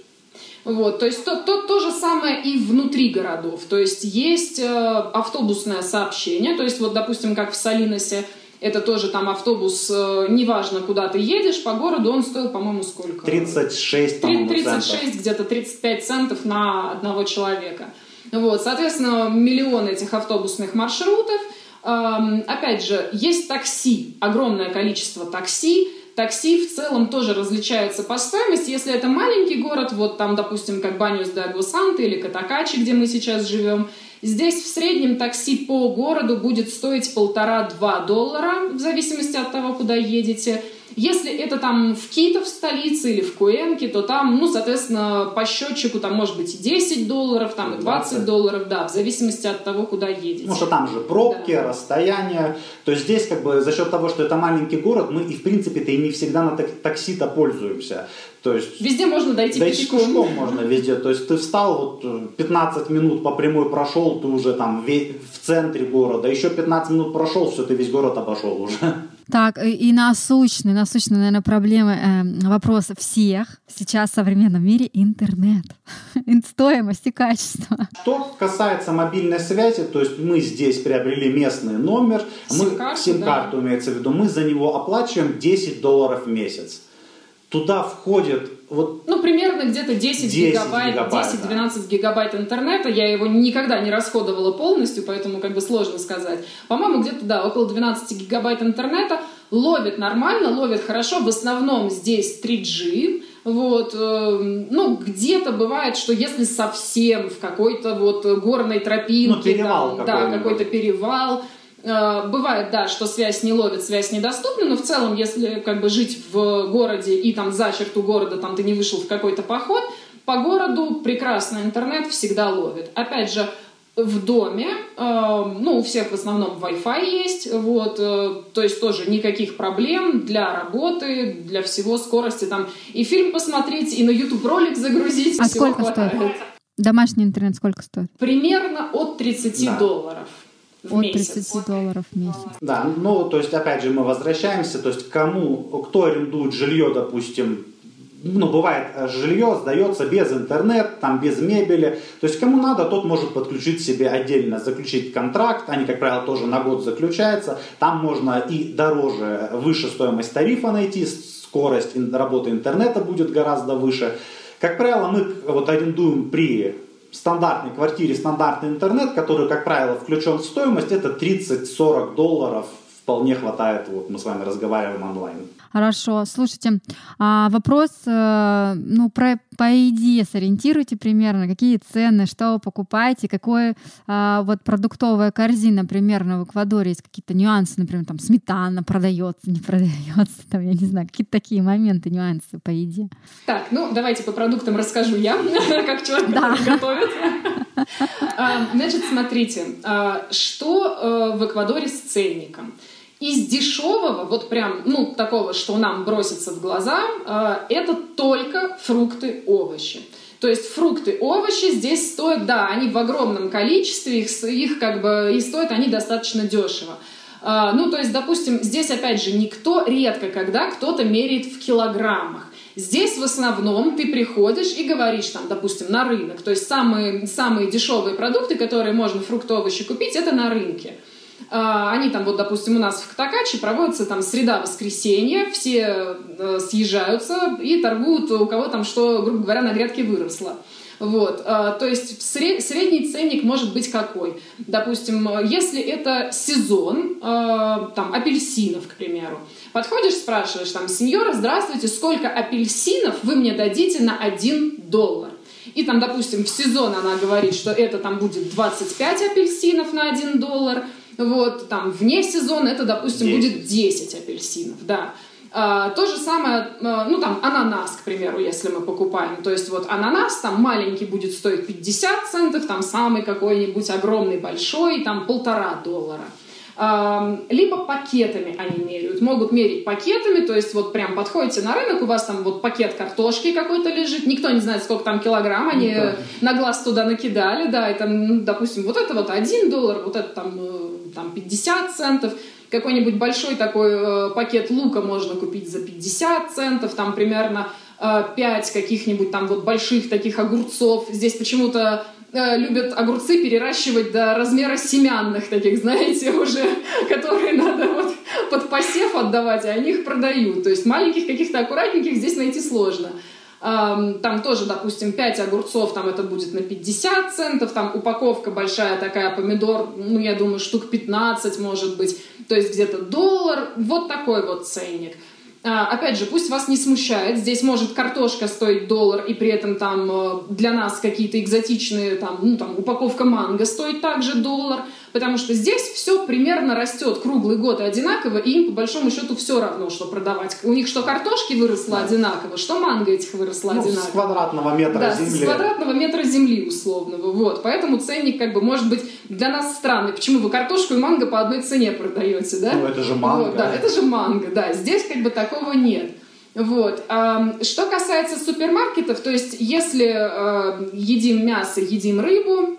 Вот, то есть то, то, то же самое и внутри городов. То есть есть э, автобусное сообщение, то есть вот, допустим, как в Салиносе, это тоже там автобус, э, неважно, куда ты едешь, по городу он стоил, по-моему, сколько? 36, 36, где-то 35 центов на одного человека. Вот, соответственно, миллион этих автобусных маршрутов. Эм, опять же, есть такси, огромное количество такси. Такси в целом тоже различается по стоимости. Если это маленький город, вот там, допустим, как Банюс де Агусанте или Катакачи, где мы сейчас живем, Здесь в среднем такси по городу будет стоить полтора-два доллара, в зависимости от того, куда едете. Если это там в Кито, в столице или в Куэнке, то там, ну, соответственно, по счетчику там может быть и 10 долларов, там и 20, 20 долларов, да, в зависимости от того, куда едете. Потому что там же пробки, да. расстояния. То есть здесь как бы за счет того, что это маленький город, мы и в принципе-то и не всегда на такси-то пользуемся. То есть, везде можно дойти дойти пешком. пешком можно везде. То есть ты встал, вот 15 минут по прямой прошел, ты уже там в центре города. Еще 15 минут прошел, все, ты весь город обошел уже. Так, и насущный, насущный, наверное, проблема, э, вопрос всех сейчас в современном мире — интернет. [LAUGHS] Стоимость и качество. Что касается мобильной связи, то есть мы здесь приобрели местный номер, сим-карту, сим-карту да. имеется в виду, мы за него оплачиваем 10 долларов в месяц. Туда входит вот... Ну, примерно где-то 10, 10 гигабайт, 10-12 да. гигабайт интернета. Я его никогда не расходовала полностью, поэтому как бы сложно сказать. По-моему, где-то, да, около 12 гигабайт интернета. Ловит нормально, ловит хорошо. В основном здесь 3G. Вот, э, ну, где-то бывает, что если совсем в какой-то вот горной тропинке, ну, перевал там, да, какой-то перевал, бывает, да, что связь не ловит, связь недоступна, но в целом, если как бы жить в городе и там за черту города, там ты не вышел в какой-то поход, по городу прекрасно интернет всегда ловит. Опять же, в доме, э, ну, у всех в основном Wi-Fi есть, вот, э, то есть тоже никаких проблем для работы, для всего скорости, там, и фильм посмотреть, и на YouTube ролик загрузить. А сколько хватает. стоит? Домашний интернет сколько стоит? Примерно от 30 да. долларов в От месяц. 30 долларов в месяц. Да, ну, то есть, опять же, мы возвращаемся, то есть, кому, кто арендует жилье, допустим, ну, бывает, э, жилье сдается без интернета, там, без мебели. То есть, кому надо, тот может подключить себе отдельно, заключить контракт. Они, как правило, тоже на год заключаются. Там можно и дороже, выше стоимость тарифа найти, скорость работы интернета будет гораздо выше. Как правило, мы вот арендуем при стандартной квартире стандартный интернет, который, как правило, включен в стоимость, это 30-40 долларов вполне хватает, вот мы с вами разговариваем онлайн. Хорошо. Слушайте, а вопрос, э, ну, про, по еде сориентируйте примерно, какие цены, что вы покупаете, какой а, вот продуктовая корзина примерно в Эквадоре, есть какие-то нюансы, например, там сметана продается, не [LAUGHS] продается, там, я не знаю, какие-то такие моменты, нюансы по еде. Так, ну, давайте по продуктам расскажу я, [LAUGHS] как человек, который готовит. [LAUGHS] А, значит, смотрите, а, что э, в Эквадоре с ценником? Из дешевого, вот прям, ну, такого, что нам бросится в глаза, э, это только фрукты, овощи. То есть фрукты, овощи здесь стоят, да, они в огромном количестве, их, их как бы и стоят они достаточно дешево. Э, ну, то есть, допустим, здесь опять же никто, редко когда кто-то меряет в килограммах. Здесь в основном ты приходишь и говоришь, там, допустим, на рынок. То есть самые, самые дешевые продукты, которые можно фрукты, овощи купить, это на рынке. А, они там, вот, допустим, у нас в Ктакаче проводится там среда-воскресенье, все э, съезжаются и торгуют у кого там что, грубо говоря, на грядке выросло. Вот, а, то есть средний ценник может быть какой? Допустим, если это сезон, а, там, апельсинов, к примеру, подходишь, спрашиваешь, там, сеньора, здравствуйте, сколько апельсинов вы мне дадите на 1 доллар? И там, допустим, в сезон она говорит, что это там будет 25 апельсинов на 1 доллар, вот, там, вне сезона это, допустим, 10. будет 10 апельсинов, да. А, то же самое, а, ну, там, ананас, к примеру, если мы покупаем. То есть вот ананас, там, маленький будет стоить 50 центов, там, самый какой-нибудь огромный, большой, там, полтора доллара либо пакетами они меряют. Могут мерить пакетами, то есть вот прям подходите на рынок, у вас там вот пакет картошки какой-то лежит, никто не знает, сколько там килограмм, они ну, на глаз туда накидали, да, и там, ну, допустим, вот это вот 1 доллар, вот это там, э, там 50 центов, какой-нибудь большой такой э, пакет лука можно купить за 50 центов, там примерно 5 э, каких-нибудь там вот больших таких огурцов. Здесь почему-то Э, любят огурцы переращивать до размера семянных таких, [LAUGHS] знаете, уже, которые надо вот под посев отдавать, и они их продают. То есть маленьких каких-то аккуратненьких здесь найти сложно. Там тоже, допустим, 5 огурцов, там это будет на 50 центов, там упаковка большая такая, помидор, ну, я думаю, штук 15 может быть, то есть где-то доллар, вот такой вот ценник. А, опять же, пусть вас не смущает, здесь может картошка стоить доллар, и при этом там э, для нас какие-то экзотичные, там, ну, там, упаковка манго стоит также доллар, потому что здесь все примерно растет круглый год одинаково, и им по большому счету все равно, что продавать. У них что картошки выросло одинаково, что манго этих выросло ну, одинаково. С квадратного метра да, земли. с квадратного метра земли условного. Вот. Поэтому ценник как бы может быть для нас странный. Почему вы картошку и манго по одной цене продаете, да? Ну это же манго. Вот, да, это же манго, да. Здесь как бы такого нет. Вот. Что касается супермаркетов, то есть если э, едим мясо, едим рыбу,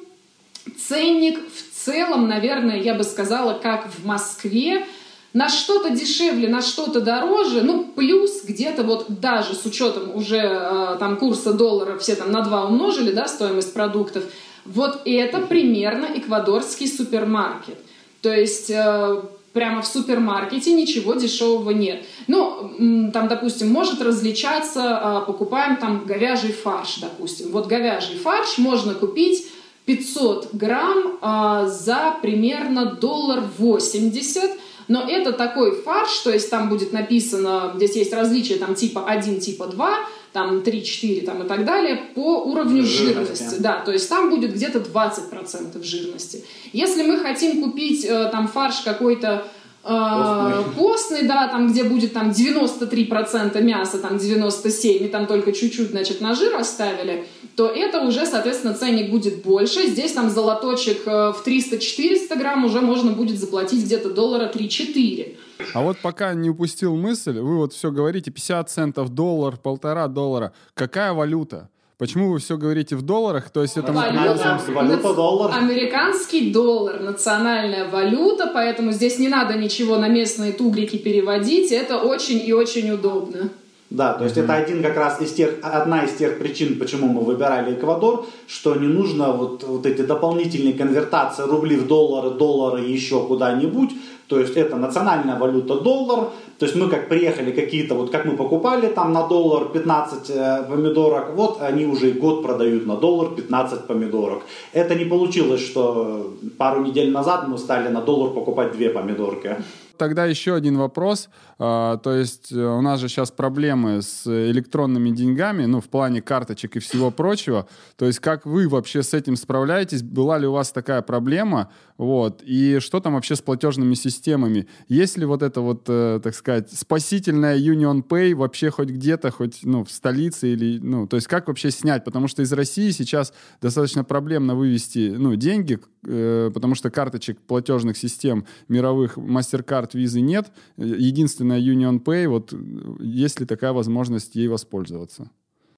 ценник в целом, наверное, я бы сказала, как в Москве, на что-то дешевле, на что-то дороже, ну, плюс где-то вот даже с учетом уже э, там курса доллара все там на два умножили, да, стоимость продуктов, вот это примерно эквадорский супермаркет. То есть э, прямо в супермаркете ничего дешевого нет. Ну, там, допустим, может различаться, э, покупаем там говяжий фарш, допустим. Вот говяжий фарш можно купить 500 грамм а, за примерно доллар 80. Но это такой фарш, то есть там будет написано, здесь есть различия, там типа 1, типа 2, там 3, 4 там, и так далее, по уровню жирности. жирности. Да, то есть там будет где-то 20% жирности. Если мы хотим купить э, там фарш какой-то Постный. постный, да, там, где будет там 93% мяса, там 97, и там только чуть-чуть, значит, на жир оставили, то это уже, соответственно, ценник будет больше. Здесь там золоточек э, в 300-400 грамм уже можно будет заплатить где-то доллара 3-4. А вот пока не упустил мысль, вы вот все говорите 50 центов, доллар, полтора доллара. Какая валюта? Почему вы все говорите в долларах? То есть это валюта, валюта доллар. Американский доллар, национальная валюта, поэтому здесь не надо ничего на местные тугрики переводить. Это очень и очень удобно. Да, то есть mm-hmm. это один как раз из тех, одна из тех причин, почему мы выбирали Эквадор, что не нужно вот, вот эти дополнительные конвертации рубли в доллары, доллары еще куда-нибудь. То есть это национальная валюта доллар. То есть мы как приехали какие-то, вот как мы покупали там на доллар 15 э, помидорок, вот они уже год продают на доллар 15 помидорок. Это не получилось, что пару недель назад мы стали на доллар покупать две помидорки. Тогда еще один вопрос. А, то есть э, у нас же сейчас проблемы с электронными деньгами, ну, в плане карточек и всего прочего. То есть как вы вообще с этим справляетесь? Была ли у вас такая проблема? Вот. И что там вообще с платежными системами? Есть ли вот это вот, э, так сказать, спасительная Union Pay вообще хоть где-то, хоть ну, в столице или, ну, то есть как вообще снять? Потому что из России сейчас достаточно проблемно вывести, ну, деньги, э, потому что карточек платежных систем мировых MasterCard, Visa нет. Единственная Union Pay, вот есть ли такая возможность ей воспользоваться?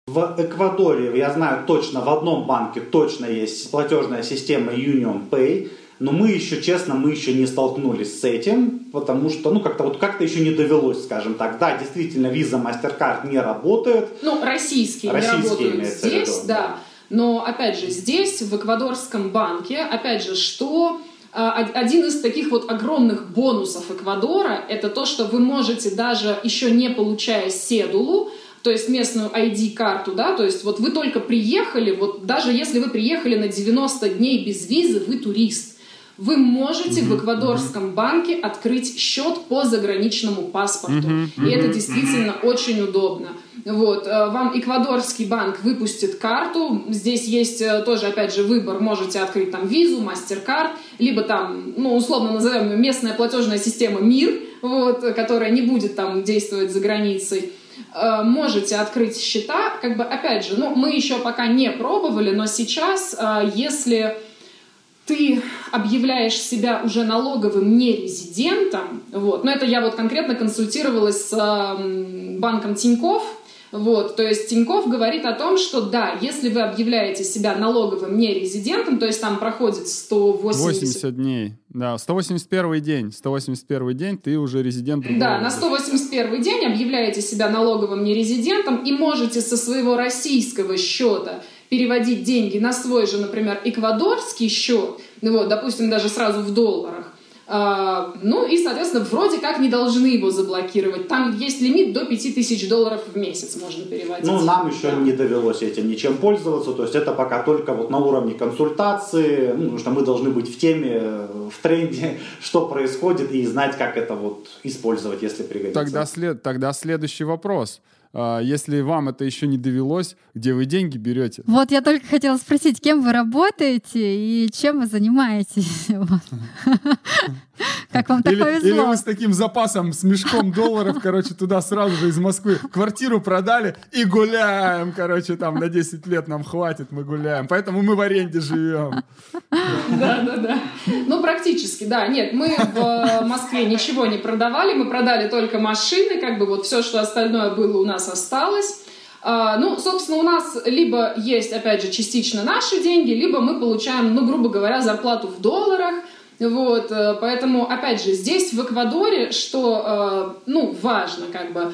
В Эквадоре, я знаю точно, в одном банке точно есть платежная система Union Pay, но мы еще, честно, мы еще не столкнулись с этим, потому что, ну, как-то вот как-то еще не довелось, скажем так. Да, действительно, Visa, MasterCard не работают. Ну, российские, российские не работают здесь, виду, да. да. Но, опять же, здесь, в эквадорском банке, опять же, что один из таких вот огромных бонусов Эквадора – это то, что вы можете даже еще не получая седулу, то есть местную ID-карту, да, то есть вот вы только приехали, вот даже если вы приехали на 90 дней без визы, вы турист вы можете mm-hmm. в эквадорском банке открыть счет по заграничному паспорту. Mm-hmm. И это действительно очень удобно. Вот, э, вам эквадорский банк выпустит карту. Здесь есть э, тоже, опять же, выбор. Можете открыть там визу, мастер-карт, либо там, ну, условно назовем местная платежная система МИР, вот, которая не будет там действовать за границей э, можете открыть счета, как бы, опять же, ну, мы еще пока не пробовали, но сейчас, если ты объявляешь себя уже налоговым нерезидентом, вот, но это я вот конкретно консультировалась с банком Тиньков, вот, то есть Тиньков говорит о том, что да, если вы объявляете себя налоговым нерезидентом, то есть там проходит 180... 80 дней, да, 181 день, 181 день ты уже резидент другого Да, на 181 день объявляете себя налоговым нерезидентом и можете со своего российского счета переводить деньги на свой же, например, эквадорский счет, ну вот, допустим, даже сразу в долларах, а, ну и, соответственно, вроде как не должны его заблокировать. Там есть лимит до 5000 долларов в месяц можно переводить. Ну, нам еще да. не довелось этим ничем пользоваться. То есть это пока только вот на уровне консультации. Ну, потому что мы должны быть в теме, в тренде, [LAUGHS] что происходит, и знать, как это вот использовать, если пригодится. Тогда, след, тогда следующий вопрос. А, если вам это еще не довелось, где вы деньги берете? Вот я только хотела спросить, кем вы работаете и чем вы занимаетесь? [LAUGHS] [LAUGHS] Как вам так повезло? Или вы с таким запасом, с мешком долларов, [LAUGHS] короче, туда сразу же из Москвы квартиру продали и гуляем, короче, там на 10 лет нам хватит, мы гуляем. Поэтому мы в аренде живем. Да, да, да. Ну, практически, да. Нет, мы в Москве ничего не продавали, мы продали только машины, как бы вот все, что остальное было у нас осталось. А, ну, собственно, у нас либо есть, опять же, частично наши деньги, либо мы получаем, ну, грубо говоря, зарплату в долларах, вот, э, поэтому, опять же, здесь, в Эквадоре, что, э, ну, важно, как бы,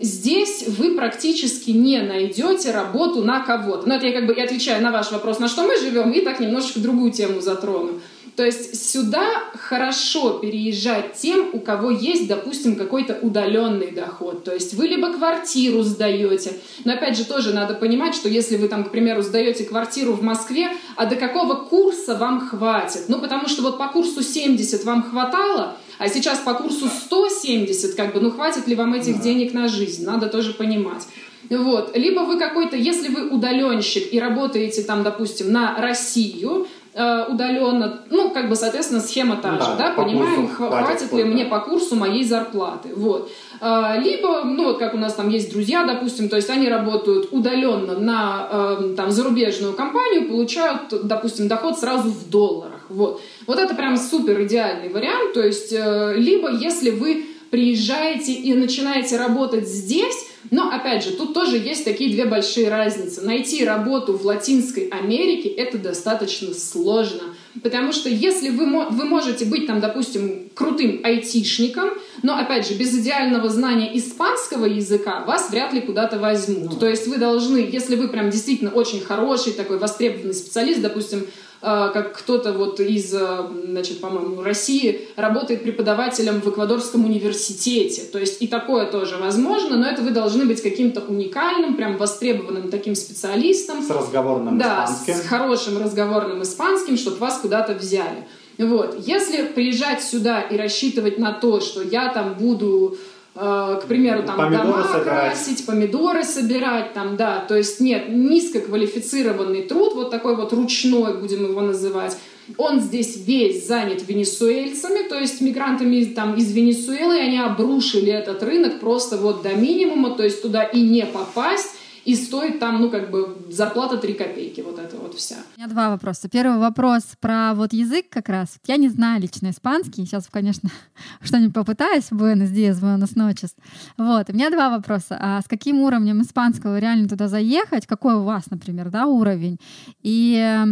здесь вы практически не найдете работу на кого-то. Ну, это я как бы и отвечаю на ваш вопрос, на что мы живем, и так немножечко другую тему затрону. То есть сюда хорошо переезжать тем, у кого есть, допустим, какой-то удаленный доход. То есть вы либо квартиру сдаете, но опять же тоже надо понимать, что если вы там, к примеру, сдаете квартиру в Москве, а до какого курса вам хватит? Ну, потому что вот по курсу 70 вам хватало, а сейчас по курсу 170, как бы, ну хватит ли вам этих да. денег на жизнь? Надо тоже понимать. Вот. Либо вы какой-то, если вы удаленщик и работаете там, допустим, на Россию, удаленно, ну, как бы, соответственно, схема та да, же, да, понимаем, хватит, хватит ли да. мне по курсу моей зарплаты, вот. Э, либо, ну, вот как у нас там есть друзья, допустим, то есть они работают удаленно на, э, там, зарубежную компанию, получают, допустим, доход сразу в долларах, вот. Вот это прям супер идеальный вариант, то есть, либо если вы приезжаете и начинаете работать здесь, но, опять же, тут тоже есть такие две большие разницы. Найти работу в Латинской Америке — это достаточно сложно. Потому что если вы, вы можете быть там, допустим, крутым айтишником, но, опять же, без идеального знания испанского языка вас вряд ли куда-то возьмут. Ну. То есть вы должны, если вы прям действительно очень хороший такой востребованный специалист, допустим, как кто-то вот из, а, значит, по-моему, России работает преподавателем в Эквадорском университете. То есть и такое тоже возможно, но это вы должны быть каким-то уникальным, прям востребованным таким специалистом. С разговорным да, испанским. с хорошим разговорным испанским, чтобы вас куда-то взяли. Вот. Если приезжать сюда и рассчитывать на то, что я там буду э, к примеру, там помидоры дома собирать. красить, помидоры собирать, там, да, то есть нет, низкоквалифицированный труд, вот такой вот ручной, будем его называть, он здесь весь занят венесуэльцами, то есть мигрантами там из Венесуэлы, они обрушили этот рынок просто вот до минимума, то есть туда и не попасть, и стоит там, ну, как бы, зарплата 3 копейки, вот это вот вся. У меня два вопроса. Первый вопрос про вот язык как раз. Я не знаю лично испанский. Сейчас, конечно, [LAUGHS] что-нибудь попытаюсь. Buenos días, buenos noches. Вот. У меня два вопроса. А с каким уровнем испанского реально туда заехать? Какой у вас, например, да, уровень? И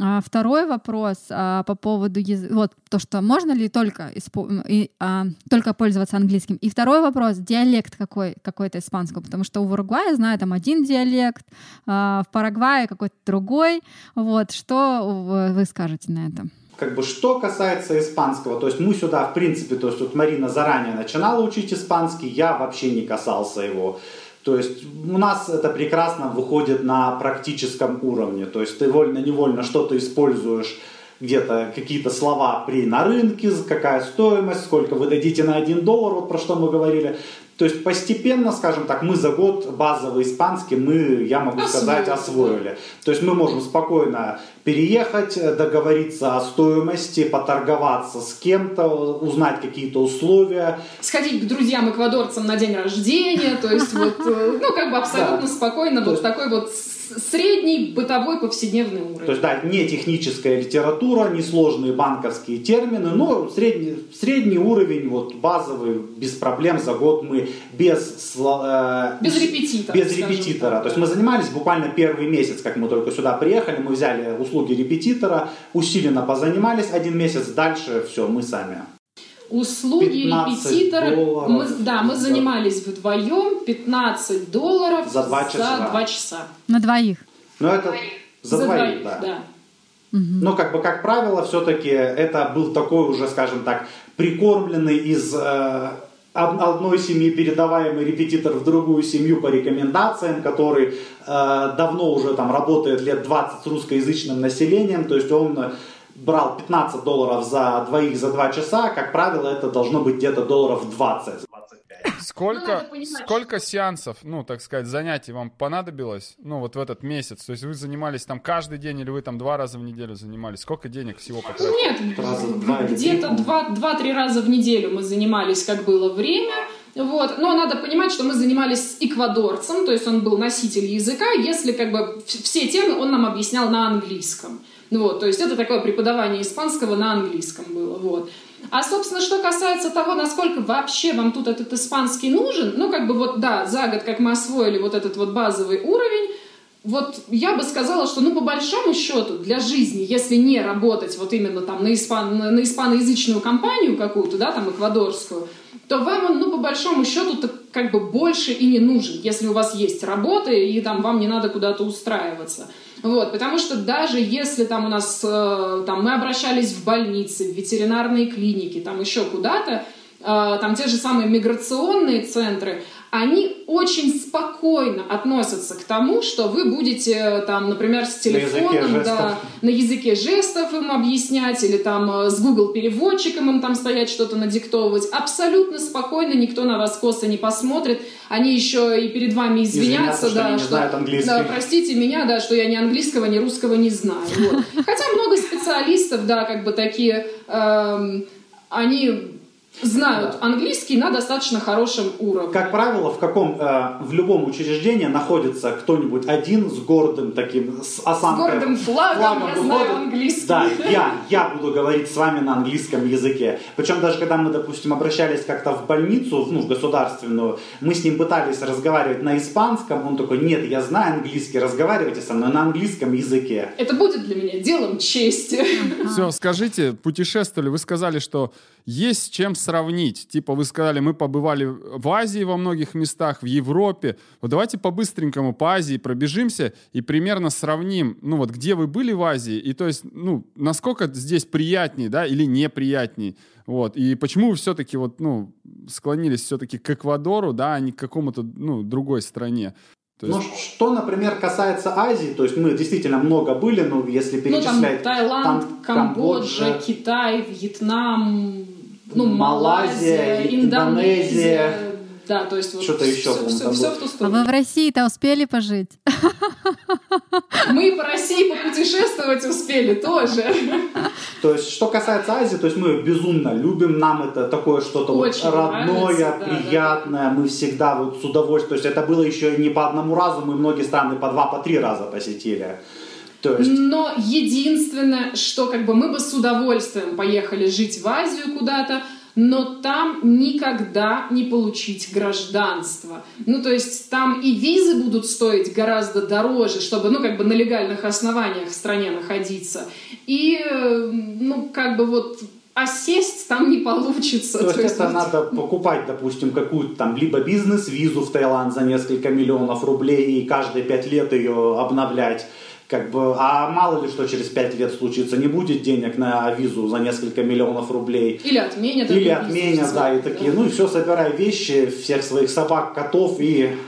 а, второй вопрос а, по поводу языка. Вот то, что можно ли только, испо- и, а, только пользоваться английским. И второй вопрос, диалект какой, какой-то испанского, потому что у Уругвая, знаю, там один диалект, а, в Парагвае какой-то другой. Вот, что вы скажете на это? Как бы что касается испанского, то есть мы сюда, в принципе, то есть вот Марина заранее начинала учить испанский, я вообще не касался его. То есть у нас это прекрасно выходит на практическом уровне. То есть ты вольно-невольно что-то используешь, где-то какие-то слова при на рынке, какая стоимость, сколько вы дадите на 1 доллар, вот про что мы говорили. То есть постепенно, скажем так, мы за год базовый испанский, мы, я могу сказать, Освоили. освоили. То есть мы можем спокойно переехать, э, договориться о стоимости, поторговаться с кем-то, узнать какие-то условия. Сходить к друзьям эквадорцам на день рождения, то есть вот, э, ну, как бы абсолютно Да. спокойно, вот такой вот средний бытовой повседневный уровень. То есть, да, не техническая литература, не сложные банковские термины, но средний, средний уровень, вот базовый, без проблем за год мы без... э, Без репетитора, Без репетитора. так. То есть мы занимались буквально первый месяц, как мы только сюда приехали, мы взяли услуги репетитора, усиленно позанимались один месяц, дальше все, мы сами. Услуги 15 репетитора, долларов. мы, да, мы За- занимались вдвоем 15 долларов За два часа. За два часа. На двоих. Но это за, двоих, да. да. Но как бы, как правило, все-таки это был такой уже, скажем так, прикормленный из э, одной семьи передаваемый репетитор в другую семью по рекомендациям, который э, давно уже там работает лет 20 с русскоязычным населением, то есть он брал 15 долларов за двоих за два часа, как правило, это должно быть где-то долларов 20. Сколько, понимать, сколько сеансов, ну, так сказать, занятий вам понадобилось, ну, вот в этот месяц? То есть вы занимались там каждый день или вы там два раза в неделю занимались? Сколько денег всего потратили? Нет, Раза где-то два-три раза в неделю мы занимались, как было время. Вот. Но надо понимать, что мы занимались с эквадорцем, то есть он был носитель языка, если как бы все темы он нам объяснял на английском. Вот, то есть это такое преподавание испанского на английском было. Вот. А, собственно, что касается того, насколько вообще вам тут этот испанский нужен, ну, как бы вот, да, за год, как мы освоили вот этот вот базовый уровень, вот я бы сказала, что, ну, по большому счету, для жизни, если не работать вот именно там на, испан, на, испаноязычную компанию какую-то, да, там, эквадорскую, то вам он, ну, по большому счету, как бы больше и не нужен, если у вас есть работа, и там вам не надо куда-то устраиваться. Вот, потому что даже если там у нас, э, там, мы обращались в больницы, в ветеринарные клиники, там еще куда-то, э, там те же самые миграционные центры, они очень спокойно относятся к тому, что вы будете э, там, например, с языке телефоном, жестов. да, на языке жестов им объяснять, или там э, с Google переводчиком им там стоять что-то надиктовывать. Абсолютно спокойно, никто на вас косо не посмотрит. Они еще и перед вами извинятся, Извиняться, что да, они не знают английский. да, простите меня, да, что я ни английского, ни русского не знаю. Вот. Хотя много специалистов, да, как бы такие, эм, они знают английский на достаточно хорошем уровне. Как правило, в каком э, в любом учреждении находится кто-нибудь один с гордым таким с С осанкой, гордым флагом, я знаю выходит. английский. Да, я, я буду говорить с вами на английском языке. Причем даже когда мы, допустим, обращались как-то в больницу, ну, в государственную, мы с ним пытались разговаривать на испанском, он такой, нет, я знаю английский, разговаривайте со мной на английском языке. Это будет для меня делом чести. Все, скажите, путешествовали, вы сказали, что есть с чем сравнить. Типа вы сказали, мы побывали в Азии во многих местах, в Европе. Вот давайте по-быстренькому по Азии пробежимся и примерно сравним, ну вот где вы были в Азии, и то есть, ну, насколько здесь приятнее, да, или неприятней. Вот. И почему вы все-таки вот, ну, склонились все-таки к Эквадору, да, а не к какому-то, ну, другой стране. То Ну, есть, что, например, касается Азии, то есть мы действительно много были, но если Ну, там перечислять... Таиланд, там Камбоджа, Китай, Вьетнам, ну, Малайзия, Малайзия, Индонезия. Индонезия. Да, то есть вот Что-то еще, все, все, все в ту А сторону. вы в России-то успели пожить? Мы по России попутешествовать успели тоже. То есть, что касается Азии, то есть мы безумно любим, нам это такое что-то вот родное, нравится, да, приятное, мы всегда вот с удовольствием, то есть это было еще не по одному разу, мы многие страны по два, по три раза посетили. То есть, Но единственное, что как бы мы бы с удовольствием поехали жить в Азию куда-то, но там никогда не получить гражданство. Ну, то есть там и визы будут стоить гораздо дороже, чтобы, ну, как бы на легальных основаниях в стране находиться. И, э, ну, как бы вот осесть там не получится. то есть это вот- надо покупать, допустим, какую-то там либо бизнес-визу в Таиланд за несколько миллионов рублей и каждые пять лет ее обновлять. Как бы, а мало ли что через пять лет случится, не будет денег на визу за несколько миллионов рублей. Или отменят. Или визу отменят, в да, и такие, ну и все, собирай вещи, всех своих собак, котов и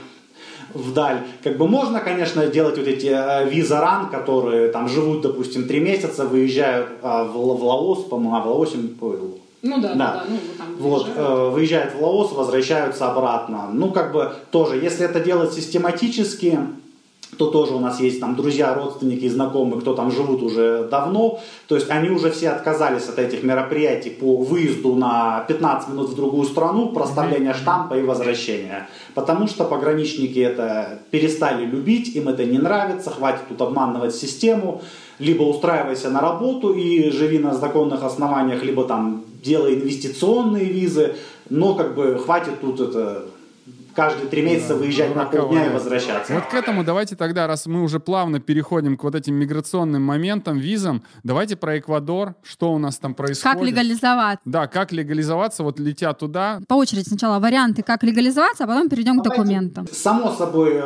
вдаль. Как бы можно, конечно, делать вот эти э, виза-ран, которые там живут, допустим, три месяца, выезжают а, в, в Лаос, по-моему, а в Лаосе, Ну да, да, Да. да. ну, там вот, э, выезжают в Лаос, возвращаются обратно. Ну, как бы тоже, если это делать систематически, то тоже у нас есть там друзья, родственники, знакомые, кто там живут уже давно. То есть они уже все отказались от этих мероприятий по выезду на 15 минут в другую страну, проставление штампа и возвращения. Потому что пограничники это перестали любить, им это не нравится, хватит тут обманывать систему. Либо устраивайся на работу и живи на законных основаниях, либо там делай инвестиционные визы, но как бы хватит тут это каждые три месяца выезжать на полдня и возвращаться. Вот к этому давайте тогда, раз мы уже плавно переходим к вот этим миграционным моментам, визам, давайте про Эквадор, что у нас там происходит. Как легализовать? Да, как легализоваться, вот летя туда. По очереди сначала варианты, как легализоваться, а потом перейдем к документам. Само собой,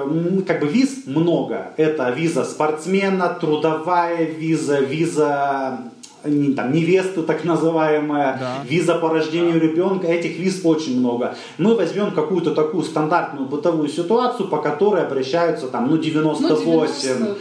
как бы виз много. Это виза спортсмена, трудовая виза, виза там, невесты так называемая, Да. виза по рождению ребенка, этих виз очень много. Мы возьмем какую-то такую стандартную бытовую ситуацию, по которой обращаются там, ну, 98 Ну, 90,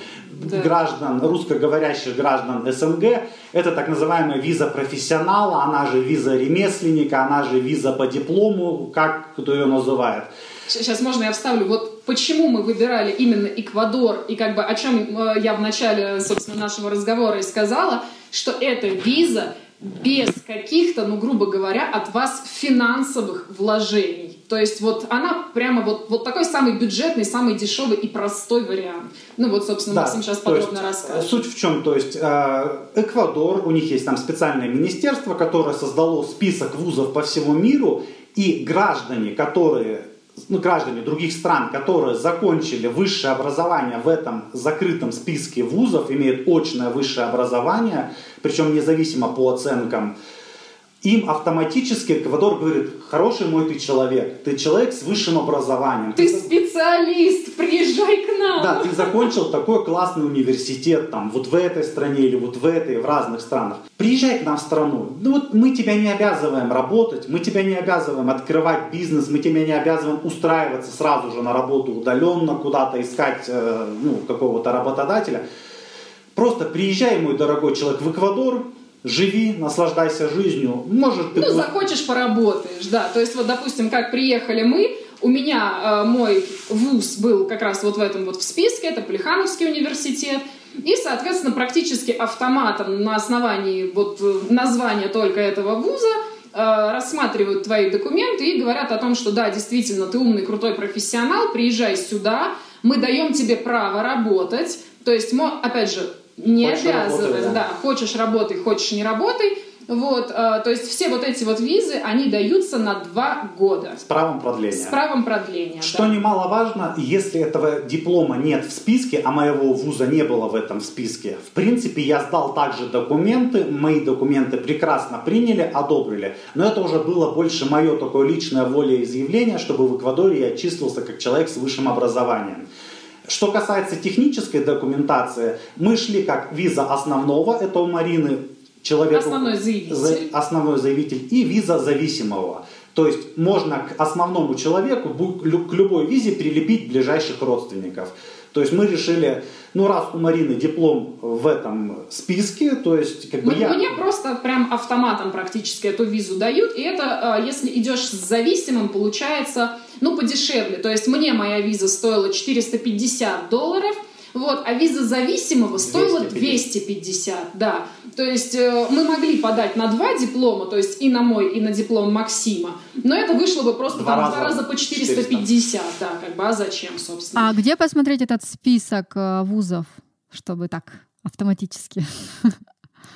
да. граждан, русскоговорящих граждан СНГ. Это так называемая виза профессионала, она же виза ремесленника, она же виза по диплому, как кто ее называет. Сейчас можно я вставлю, вот почему мы выбирали именно Эквадор, и как бы о чем э, я в начале, собственно, нашего разговора и сказала, что это виза без каких-то, ну, грубо говоря, от вас финансовых вложений. То есть вот она прямо вот, вот такой самый бюджетный, самый дешевый и простой вариант. Ну вот, собственно, Максим сейчас то есть, подробно э, расскажет. Суть в чем? То есть э, Эквадор, у них есть там специальное министерство, которое создало список вузов по всему миру, и граждане, которые ну, граждане других стран, которые закончили высшее образование в этом закрытом списке вузов, имеют очное высшее образование, причем независимо по оценкам, им автоматически Эквадор говорит, хороший мой ты человек, ты человек с высшим образованием. Ты специалист, приезжай к нам. Да, ты закончил такой классный университет, там, вот в этой стране или вот в этой, в разных странах. Приезжай к нам в страну. Ну вот мы тебя не обязываем работать, мы тебя не обязываем открывать бизнес, мы тебя не обязываем устраиваться сразу же на работу удаленно, куда-то искать э, ну, какого-то работодателя. Просто приезжай, мой дорогой человек, в Эквадор, живи, наслаждайся жизнью. Может, ты Ну, будешь- захочешь, поработаешь, да. То есть, вот, допустим, как приехали мы, у меня э, мой вуз был как раз вот в этом вот в списке, это Плехановский университет, и, соответственно, практически автоматом на основании вот э, названия только этого вуза э, рассматривают твои документы и говорят о том, что да, действительно, ты умный, крутой профессионал, приезжай сюда, мы даем тебе право работать, то есть, опять же, не Хочешь обязываем, работай, да. да, хочешь работай, хочешь не работай, вот, э, то есть все вот эти вот визы, они даются на два года с правом продления. с правом продления. Что да. немаловажно, если этого диплома нет в списке, а моего вуза не было в этом списке, в принципе, я сдал также документы, мои документы прекрасно приняли, одобрили. Но это уже было больше мое такое личное волеизъявление, чтобы в Эквадоре я числился как человек с высшим образованием. Что касается технической документации, мы шли как виза основного, это у Марины человеку, Основной заявитель. за- основной заявитель, и виза зависимого. То есть можно к основному человеку, к любой визе прилепить ближайших родственников. То есть мы решили, ну раз у Марины диплом в этом списке, то есть как бы мне, я... Мне просто прям автоматом практически эту визу дают, и это, а, если идешь с зависимым, получается, ну, подешевле. То есть мне моя виза стоила 450 долларов, вот, а виза зависимого стоила 250. 250, да. То есть э, мы могли подать на два диплома, то есть и на мой, и на диплом Максима, но это вышло бы просто два, там, раза, два раза по 450, 400. да, как бы, а зачем, собственно. А где посмотреть этот список э, вузов, чтобы так автоматически?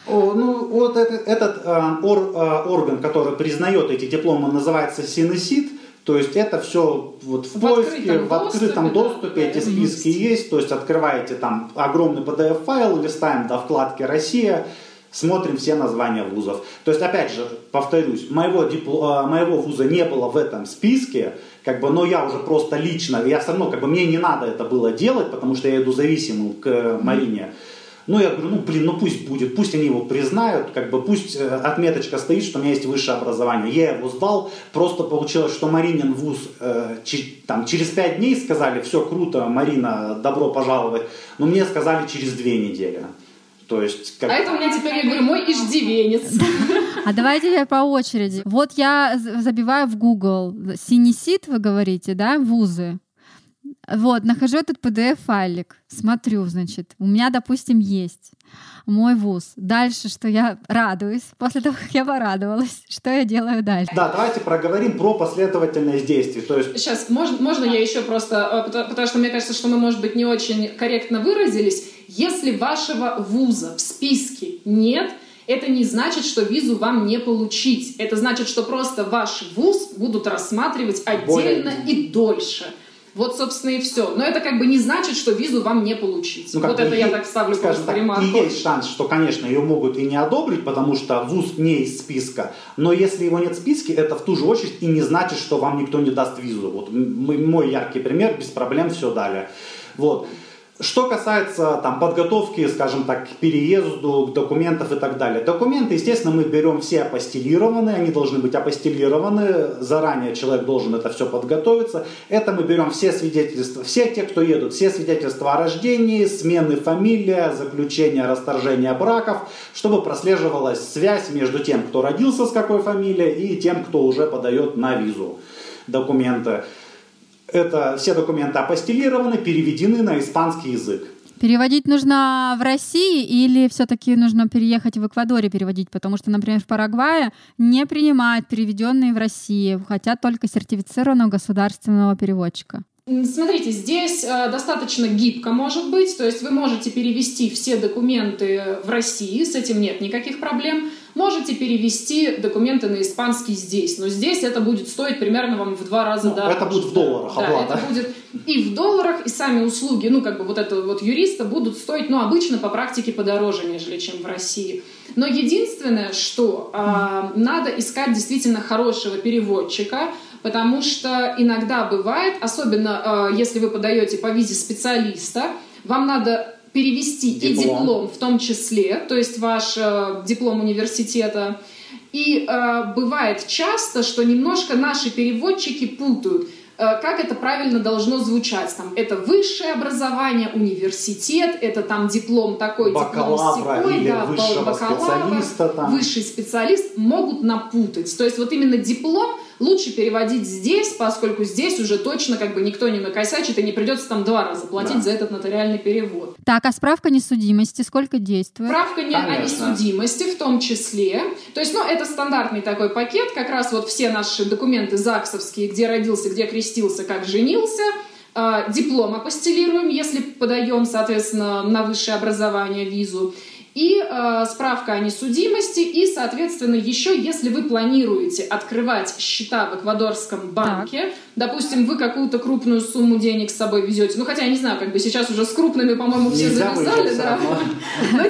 О, ну, вот этот, этот э, ор, э, орган, который признает эти дипломы, называется Синесит. То есть это все вот в, в поиске, открытом в открытом доступе, доступе эти списки есть. есть. То есть открываете там огромный PDF-файл, листаем до вкладки «Россия», смотрим все названия вузов. То есть, опять же, повторюсь, моего, дипло, а, моего вуза не было в этом списке, как бы, но я уже просто лично, я все равно, как бы, мне не надо это было делать, потому что я иду зависимым к Марине. Mm-hmm. Ну, я говорю, ну, блин, ну пусть будет, пусть они его признают, как бы пусть э, отметочка стоит, что у меня есть высшее образование. Я его сдал, просто получилось, что Маринин вуз э, там, через пять дней сказали, все круто, Марина, добро пожаловать, но мне сказали через две недели. То есть, как... А это у меня теперь, я говорю, мой иждивенец. А давайте я по очереди. Вот я забиваю в Google синесит, вы говорите, да, вузы. Вот, нахожу этот PDF-файлик, смотрю, значит, у меня, допустим, есть мой вуз. Дальше, что я радуюсь, после того, как я порадовалась, [LAUGHS] что я делаю дальше? Да, давайте проговорим про последовательность действий. То есть... Сейчас, можно, можно я еще просто, э, потому что мне кажется, что мы, может быть, не очень корректно выразились. Если вашего вуза в списке нет, это не значит, что визу вам не получить. Это значит, что просто ваш вуз будут рассматривать отдельно Более... и дольше. Вот, собственно, и все. Но это как бы не значит, что визу вам не получить. Ну, вот это я так ставлю скажем так, ремарку. И есть шанс, что, конечно, ее могут и не одобрить, потому что вуз не из списка. Но если его нет в списке, это в ту же очередь и не значит, что вам никто не даст визу. Вот мой яркий пример, без проблем все дали. Вот. Что касается там, подготовки, скажем так, к переезду, документов и так далее. Документы, естественно, мы берем все апостелированные, они должны быть апостелированы, заранее человек должен это все подготовиться. Это мы берем все свидетельства, все те, кто едут, все свидетельства о рождении, смены фамилия, заключение, расторжение браков, чтобы прослеживалась связь между тем, кто родился с какой фамилией, и тем, кто уже подает на визу документы. Это все документы апостелированы, переведены на испанский язык. Переводить нужно в России или все-таки нужно переехать в Эквадоре переводить? Потому что, например, в Парагвае не принимают переведенные в России, хотят только сертифицированного государственного переводчика. Смотрите, здесь э, достаточно гибко может быть, то есть вы можете перевести все документы в России, с этим нет никаких проблем. Можете перевести документы на испанский здесь, но здесь это будет стоить примерно вам в два раза ну, дороже. Это будет в долларах да, оплата. это будет и в долларах, и сами услуги, ну как бы вот это вот юриста будут стоить, ну обычно по практике подороже, нежели чем в России. Но единственное, что э, надо искать действительно хорошего переводчика, потому что иногда бывает, особенно э, если вы подаете по визе специалиста, вам надо перевести диплом. и диплом в том числе, то есть ваш э, диплом университета. И э, бывает часто, что немножко наши переводчики путают – Э, как это правильно должно звучать. Там, это высшее образование, университет, это там диплом такой, бакалавра диплом секой, или да, высшего бакалавра, специалиста. Там. Высший специалист могут напутать. То есть вот именно диплом лучше переводить здесь, поскольку здесь уже точно как бы никто не накосячит и не придется там два раза платить да. за этот нотариальный перевод. Так, а справка несудимости сколько действует? Справка не о несудимости в том числе. То есть, ну, это стандартный такой пакет, как раз вот все наши документы ЗАГСовские, где родился, где крестился, как женился, а, диплом апостелируем, если подаем, соответственно, на высшее образование визу и э, справка о несудимости, и, соответственно, еще, если вы планируете открывать счета в эквадорском банке, так. допустим, вы какую-то крупную сумму денег с собой везете, ну, хотя я не знаю, как бы сейчас уже с крупными, по-моему, все Нельзя завязали, да.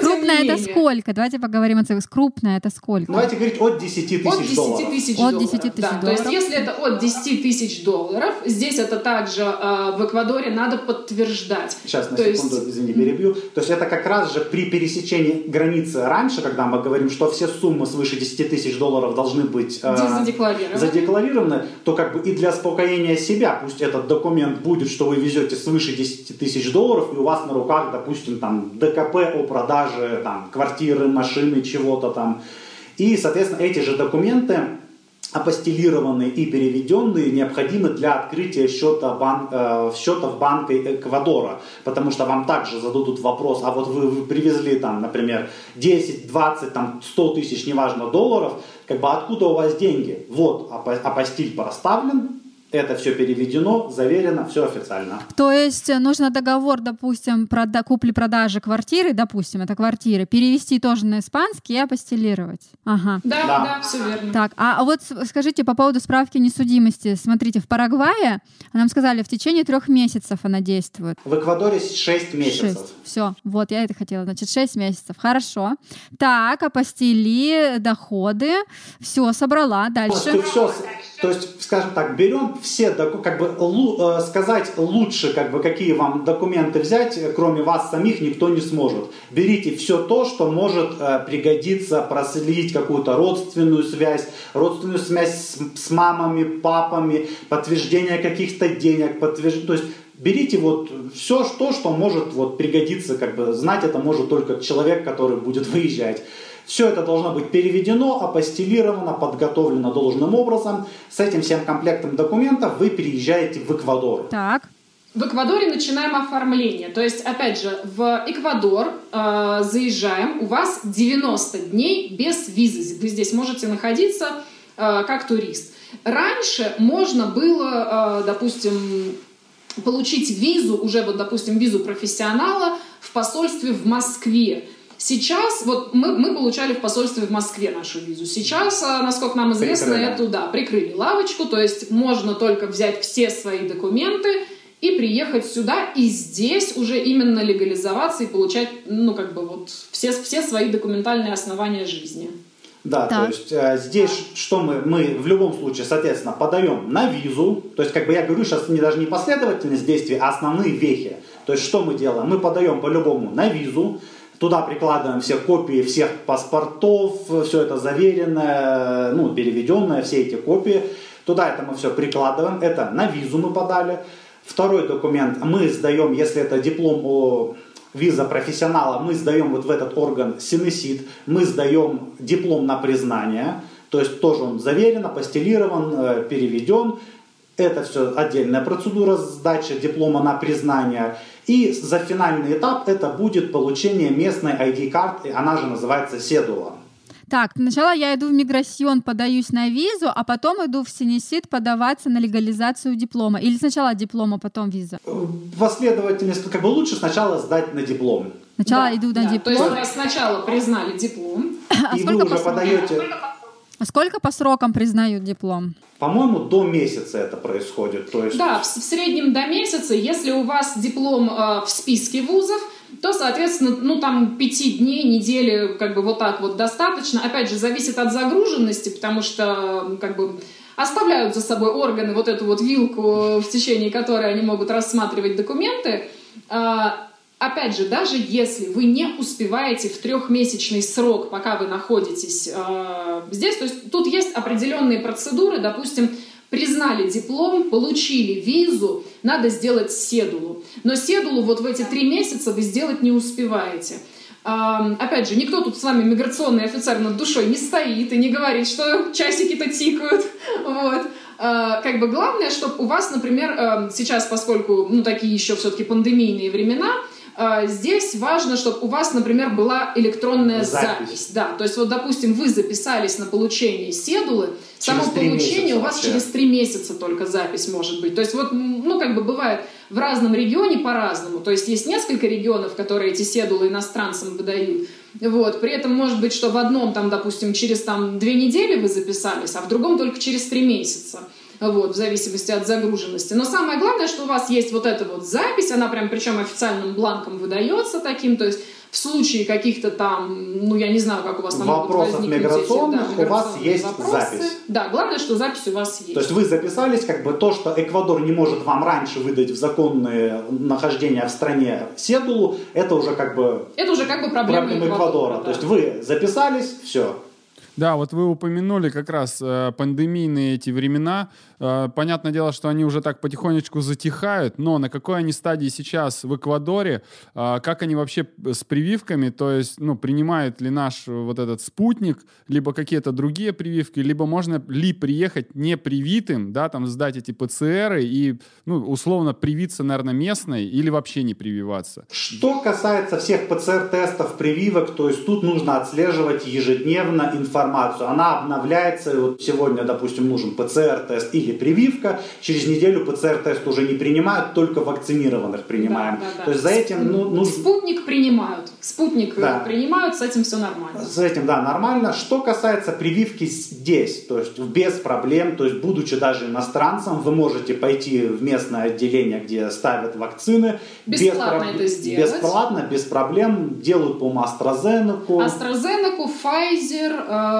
Крупная это сколько? Давайте поговорим о цифрах. Крупная это сколько? Давайте говорить от 10 тысяч долларов. От 10 тысяч долларов. От 10 тысяч долларов. То есть, если это от 10 тысяч долларов, здесь это также э, в Эквадоре надо подтверждать. Сейчас, на секунду, извини, перебью. То есть, это как раз же при пересечении границы раньше, когда мы говорим, что все суммы свыше 10 тысяч долларов должны быть э, задекларированы. задекларированы, то как бы и для успокоения себя, пусть этот документ будет, что вы везете свыше 10 тысяч долларов, и у вас на руках, допустим, там ДКП о продаже там, квартиры, машины, чего-то там. И, соответственно, эти же документы апостелированные и переведенные необходимы для открытия счета, бан, э, счета в Банке Эквадора, потому что вам также зададут вопрос, а вот вы, вы привезли там, например, 10, 20, там, 100 тысяч, неважно, долларов, как бы откуда у вас деньги? Вот апостиль проставлен, это все переведено, заверено, все официально. То есть э, нужно договор, допустим, прода- купли-продажи квартиры, допустим, это квартиры, перевести тоже на испанский и апостелировать. Ага. Да, да, да, все верно. Так, а, а вот скажите по поводу справки несудимости. Смотрите, в Парагвае нам сказали, в течение трех месяцев она действует. В Эквадоре 6 месяцев. 6. Все, вот, я это хотела. Значит, 6 месяцев. Хорошо. Так, апостили, доходы, все собрала. Дальше. Все, то есть, скажем так, берем все, как бы э, сказать лучше, как бы какие вам документы взять, кроме вас самих никто не сможет. Берите все то, что может э, пригодиться, проследить какую-то родственную связь, родственную связь с, мамами, папами, подтверждение каких-то денег, подтверждение, то есть берите вот все то, что может вот пригодиться, как бы знать это может только человек, который будет выезжать. Все это должно быть переведено, апостелировано, подготовлено должным образом. С этим всем комплектом документов вы переезжаете в Эквадор. Так. В Эквадоре начинаем оформление. То есть, опять же, в Эквадор э, заезжаем, у вас 90 дней без визы. Вы здесь можете находиться э, как турист. Раньше можно было, э, допустим, получить визу, уже вот, допустим, визу профессионала в посольстве в Москве. Сейчас, вот мы, мы получали в посольстве в Москве нашу визу. Сейчас, а, насколько нам известно, прикрыли. эту, да, прикрыли лавочку, то есть можно только взять все свои документы и приехать сюда, и здесь уже именно легализоваться и получать, ну, как бы вот все, все свои документальные основания жизни. Да, так. то есть э, здесь что мы, мы в любом случае, соответственно, подаем на визу, то есть как бы я говорю сейчас не даже не последовательность действий, а основные вехи. То есть что мы делаем? Мы подаем по-любому на визу, Туда прикладываем все копии всех паспортов, все это заверенное, ну, переведенное, все эти копии. Туда это мы все прикладываем. Это на визу мы подали. Второй документ мы сдаем, если это диплом о виза профессионала, мы сдаем вот в этот орган синесид, мы сдаем диплом на признание, то есть тоже он заверен, апостелирован, э, переведен. Это все отдельная процедура сдачи диплома на признание. И за финальный этап это будет получение местной ID-карты, она же называется седула. Так, сначала я иду в миграцион, подаюсь на визу, а потом иду в Синесид подаваться на легализацию диплома. Или сначала диплом, а потом виза? Последовательность, как бы лучше сначала сдать на диплом. Сначала да, иду на да. диплом. То есть сначала признали диплом. [LAUGHS] А и вы уже подаете... А сколько по срокам признают диплом? По-моему, до месяца это происходит. То есть... Да, в, в среднем до месяца. Если у вас диплом э, в списке вузов, то, соответственно, ну там пяти дней, недели, как бы вот так вот достаточно. Опять же, зависит от загруженности, потому что, как бы, оставляют за собой органы вот эту вот вилку, в течение которой они могут рассматривать документы. Опять же, даже если вы не успеваете в трехмесячный срок, пока вы находитесь э, здесь, то есть тут есть определенные процедуры, допустим, признали диплом, получили визу, надо сделать седулу. Но седулу вот в эти три месяца вы сделать не успеваете. Опять же, никто тут с вами миграционный офицер над душой не стоит и не говорит, что часики-то тикают. [LAUGHS] Вот. А, как бы главное, чтобы у вас, например, сейчас, поскольку ну, такие еще все-таки пандемийные времена, здесь важно, чтобы у вас, например, была электронная запись. запись. Да, то есть вот, допустим, вы записались на получение седулы, само получение у вас вообще. через три месяца только запись может быть. То есть вот, ну, как бы бывает в разном регионе по-разному. То есть есть несколько регионов, которые эти седулы иностранцам выдают. Вот. При этом может быть, что в одном, там, допустим, через там, две недели вы записались, а в другом только через три месяца. Вот, в зависимости от загруженности. Но самое главное, что у вас есть вот эта вот запись, она прям причем официальным бланком выдается таким, то есть в случае каких-то там, ну, я не знаю, как у вас там Вопросов могут миграционных эти, да, у вас есть вопросы. запись. Да, главное, что запись у вас есть. То есть вы записались, как бы то, что Эквадор не может вам раньше выдать в законное нахождение в стране седулу, это уже как бы это уже как бы проблема, проблема Эквадора. Эквадора. да. То есть вы записались, все. Да, вот вы упомянули как раз э, пандемийные эти времена. Э, понятное дело, что они уже так потихонечку затихают, но на какой они стадии сейчас в Эквадоре, э, как они вообще с прививками, то есть, ну, принимает ли наш вот этот спутник, либо какие-то другие прививки, либо можно ли приехать не привитым, да, там сдать эти ПЦРы и, ну, условно привиться, наверное, местной или вообще не прививаться. Что касается всех ПЦР-тестов, прививок, то есть тут нужно отслеживать ежедневно информацию. Она обновляется. И Вот сегодня, допустим, нужен ПЦР-тест или прививка. Через неделю ПЦР-тест уже не принимают, только вакцинированных принимаем. Да, да, да. То есть за этим ну, нужно... Спутник принимают. Спутник э, Да. принимают, с этим все нормально. С этим, да, нормально. Что касается прививки здесь, то есть без проблем, то есть будучи даже иностранцем, вы можете пойти в местное отделение, где ставят вакцины. Бесплатно проб- это сделать. Бесплатно, без проблем. Делают, по-моему, AstraZeneca. AstraZeneca, Pfizer, эм,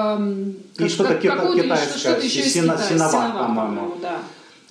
И что-то китайское, что-то еще из Сино- Китая, Синовак, Синовак, по-моему. Да.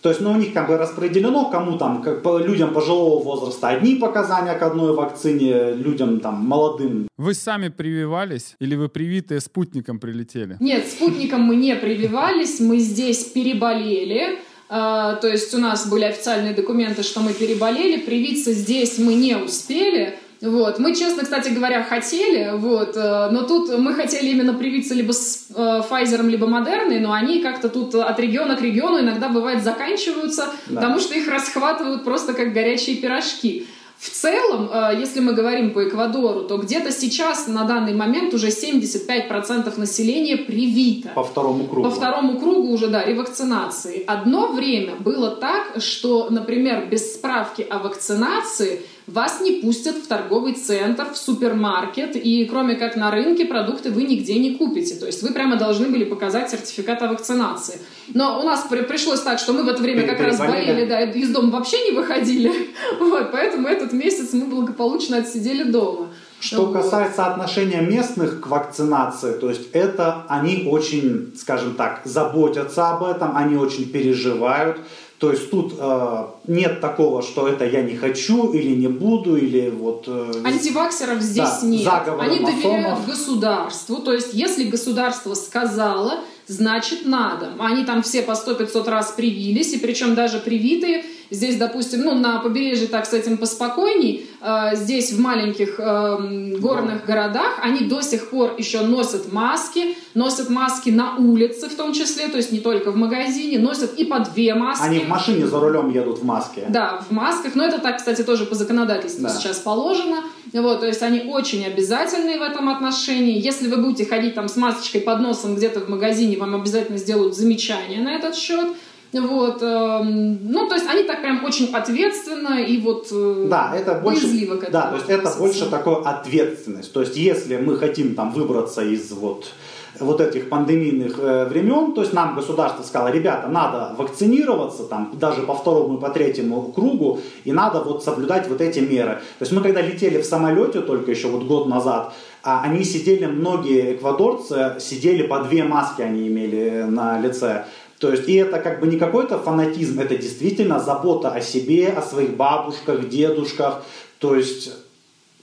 То есть, ну, у них как бы распределено, кому там, как по людям пожилого возраста одни показания к одной вакцине, людям там молодым Вы сами прививались или вы привитые спутником прилетели? Нет, спутником мы не прививались, мы здесь переболели. Э, То есть у нас были официальные документы, что мы переболели. Привиться здесь мы не успели. Вот. Мы, честно, кстати говоря, хотели, вот, э, но тут мы хотели именно привиться либо с э, Pfizer, либо Модерной, но они как-то тут от региона к региону иногда бывает заканчиваются, Да. потому что их расхватывают просто как горячие пирожки. В целом, э, если мы говорим по Эквадору, то где-то сейчас на данный момент уже 75% населения привито. по второму кругу. По второму кругу уже, да, ревакцинации. Одно время было так, что, например, без справки о вакцинации вас не пустят в торговый центр, в супермаркет, и кроме как на рынке продукты вы нигде не купите. То есть вы прямо должны были показать сертификат о вакцинации. Но у нас при- пришлось так, что мы в это время как раз болели, да, из дома вообще не выходили. [LAUGHS] Вот, поэтому этот месяц мы благополучно отсидели дома. Что Вот. касается отношения местных к вакцинации, то есть это они очень, скажем так, заботятся об этом, они очень переживают. То есть тут э, нет такого, что это я не хочу или не буду, или вот... э, Антиваксеров здесь Да, нет. Они масонов. доверяют государству. То есть, если государство сказало, значит надо. Они там все по 100-500 раз привились, и причем даже привитые. Здесь, допустим, ну, на побережье так с этим поспокойней. Э, здесь, в маленьких эм, горных городах, они до сих пор еще носят маски, носят маски на улице в том числе, то есть не только в магазине, носят и по две маски. Они в машине за рулем едут в маске. Да, в масках, но это так, кстати, тоже по законодательству Да. сейчас положено. Вот, то есть они очень обязательные в этом отношении. Если вы будете ходить там с масочкой под носом где-то в магазине, вам обязательно сделают замечание на этот счет. Вот, эм, ну, то есть они так прям очень ответственно и вот э, Да, это больше, к да, то есть это больше такой ответственность. То есть если мы хотим там выбраться из вот вот этих пандемийных э, времен, то есть нам государство сказало, ребята, надо вакцинироваться там даже по второму и по третьему кругу, и надо вот соблюдать вот эти меры. То есть мы когда летели в самолете только еще вот год назад, а, они сидели, многие эквадорцы сидели по две маски они имели на лице. То есть, и это как бы не какой-то фанатизм, это действительно забота о себе, о своих бабушках, дедушках. То есть,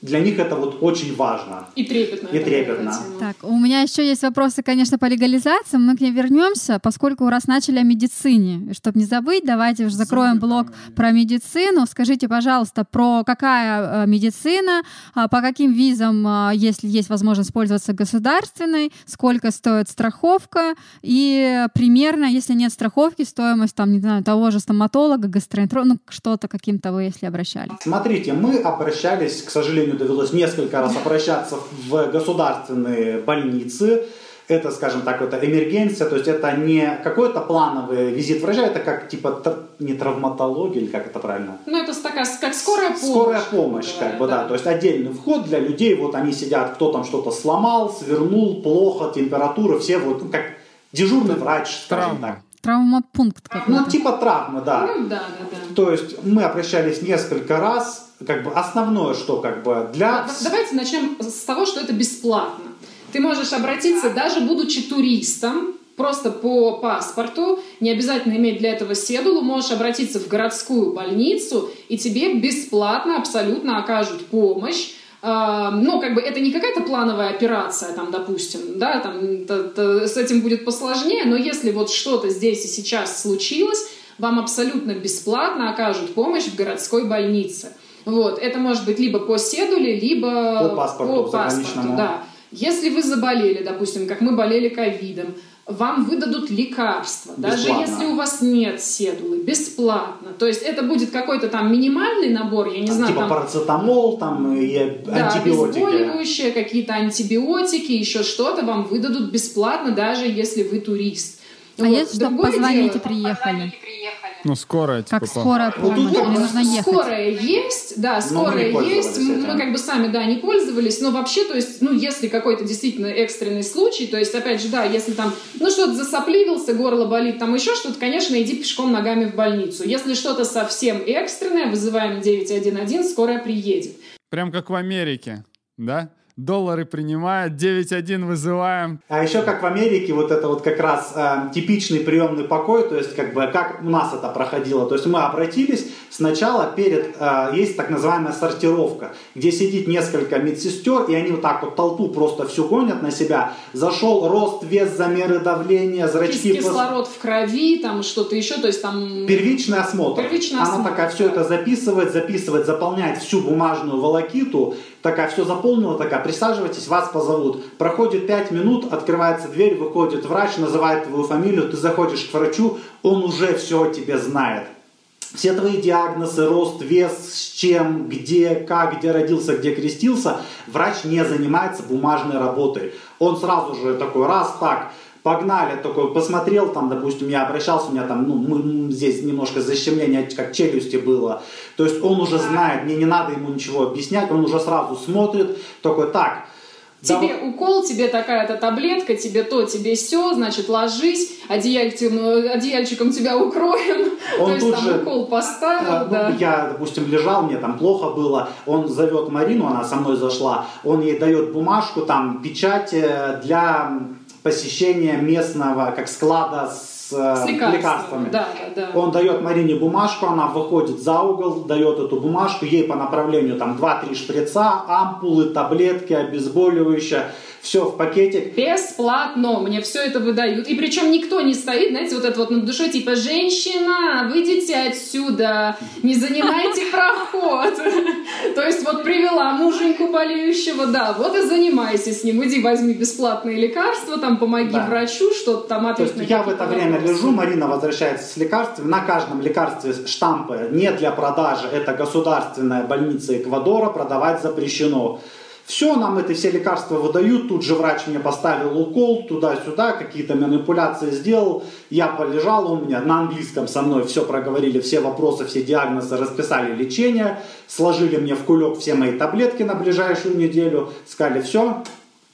для них это вот очень важно. И трепетно. И трепетно. Так, у меня еще есть вопросы, конечно, по легализации. Мы к ней вернемся, поскольку раз начали о медицине. Чтобы не забыть, давайте уже закроем блок про медицину. Скажите, пожалуйста, про какая э, медицина, а, по каким визам, а, если есть возможность пользоваться государственной, сколько стоит страховка и примерно, если нет страховки, стоимость там, не знаю, того же стоматолога, гастроэнтеролога, ну что-то каким-то вы, если обращались. Смотрите, мы обращались, к сожалению, довелось несколько раз обращаться в государственные больницы. Это, скажем так, это эмергенция, то есть это не какой-то плановый визит врача, это как типа тр- не травматология, или как это правильно? Ну, это такая, как скорая помощь. Скорая помощь, как бы, говоря, да. То есть отдельный вход для людей, вот они сидят, кто там что-то сломал, свернул, плохо, температура, все вот, ну, как дежурный врач, скажем Травма. так. Травма пункт какой-то. Ну, типа травмы, да. Ну, да, да, да. То есть мы обращались несколько раз, как бы основное, что как бы для... Давайте начнем с того, что это бесплатно. Ты можешь обратиться, даже будучи туристом, просто по паспорту, не обязательно иметь для этого седулу, можешь обратиться в городскую больницу, и тебе бесплатно абсолютно окажут помощь. А, ну, как бы это не какая-то плановая операция, там, допустим, да, там, т- т- с этим будет посложнее, но если вот что-то здесь и сейчас случилось, вам абсолютно бесплатно окажут помощь в городской больнице. Вот, это может быть либо по седуле, либо По паспорту заграничному. да. Если вы заболели, допустим, как мы болели ковидом, вам выдадут лекарства, даже Бесплатно. если у вас нет седулы, бесплатно. То есть это будет какой-то там минимальный набор, я не там, знаю, типа там парацетамол там и да, антибиотики. обезболивающие, какие-то антибиотики, еще что-то вам выдадут бесплатно, даже если вы турист. А Вот. если чтобы Другое позвонить и дело- приехали? Ну, скорая, типа, Как скорая тут помощь, вот или нужно ехать? Скорая есть, да, мы не скорая пользовались есть. этим. Мы как бы сами, да, не пользовались, но вообще, то есть, ну, если какой-то действительно экстренный случай, то есть, опять же, да, если там, ну, что-то засопливился, горло болит, там еще что-то, конечно, иди пешком ногами в больницу. Если что-то совсем экстренное, вызываем 911, скорая приедет. Прям как в Америке, да? Доллары принимают, 9.1 вызываем. А еще как в Америке, вот это вот как раз э, типичный приемный покой, то есть как бы как у нас это проходило. То есть мы обратились сначала перед, э, есть так называемая сортировка, где сидит несколько медсестер, и они вот так вот толпу просто всю гонят на себя. Зашел рост, вес, замеры давления, зрачки. Кис- Кислород в крови, там что-то еще, то есть там... Первичный осмотр. Первичный Она осмотр, такая все это записывает, записывает, заполняет всю бумажную волокиту, такая все заполнила, такая, присаживайтесь, вас позовут. Проходит 5 минут, открывается дверь, выходит врач, называет твою фамилию, ты заходишь к врачу, он уже все о тебе знает. Все твои диагнозы, рост, вес, с чем, где, как, где родился, где крестился, врач не занимается бумажной работой. Он сразу же такой, раз так, погнали, такой посмотрел, там, допустим, я обращался, у меня там, ну, мы- здесь немножко защемление, как челюсти было. То есть он уже знает, мне не надо ему ничего объяснять, он уже сразу смотрит, такой, так, да Тебе вот- укол, тебе такая-то таблетка, тебе то, тебе все, значит, ложись, одеяльцем, одеяльчиком тебя укроем. Он то есть тут там же, укол поставил, А, ну, да. Я, допустим, лежал, мне там плохо было, он зовет Марину, она со мной зашла, он ей дает бумажку, там, печать э, для посещения местного, как склада с, С лекарствами. лекарствами. Да, да, да. Он дает Марине бумажку, она выходит за угол, дает эту бумажку, ей по направлению там 2-3 шприца, ампулы, таблетки, обезболивающее, все в пакетик. Бесплатно мне все это выдают. И причем никто не стоит, знаете, вот это вот над душой, типа, женщина, выйдите отсюда, не занимайте [LAUGHS] проход. То есть вот привела муженьку болеющего, да, вот и занимайся с ним, иди возьми бесплатные лекарства, там помоги врачу, что-то там То ответь есть я в это время лежу, Марина возвращается с лекарствами. На каждом лекарстве штампы не для продажи. Это государственная больница Эквадора, продавать запрещено. Все, нам эти все лекарства выдают. Тут же врач мне поставил укол туда-сюда, какие-то манипуляции сделал. Я полежал, он меня на английском со мной все проговорили, все вопросы, все диагнозы, расписали лечение, сложили мне в кулек все мои таблетки на ближайшую неделю, сказали, все,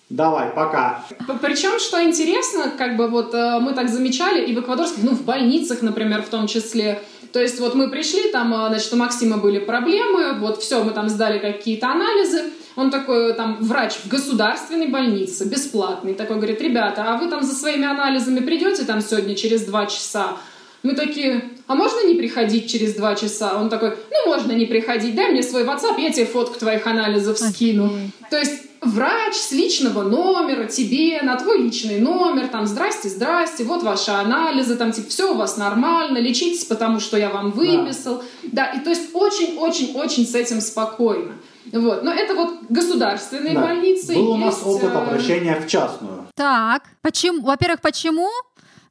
давай, пока. Причем, что интересно, как бы вот э, мы так замечали, и в эквадорских, ну, в больницах, например, в том числе. То есть вот мы пришли, там, э, значит, у Максима были проблемы, вот все, мы там сдали какие-то анализы. Он такой, там, врач в государственной больнице, бесплатный, такой говорит, ребята, а вы там за своими анализами придете там сегодня через два часа? Мы такие, а можно не приходить через два часа? Он такой, ну, можно не приходить, дай мне свой WhatsApp, я тебе фотку твоих анализов скину. Офигеть. То есть врач с личного номера тебе на твой личный номер, там, здрасте, здрасте, вот ваши анализы, там, типа, все у вас нормально, лечитесь, потому что я вам выписал. Да, и то есть очень-очень-очень с этим спокойно. Вот. Но это вот государственные Да. больницы. Был у нас есть, опыт э, обращения в частную. Так, почему? Во-первых, почему?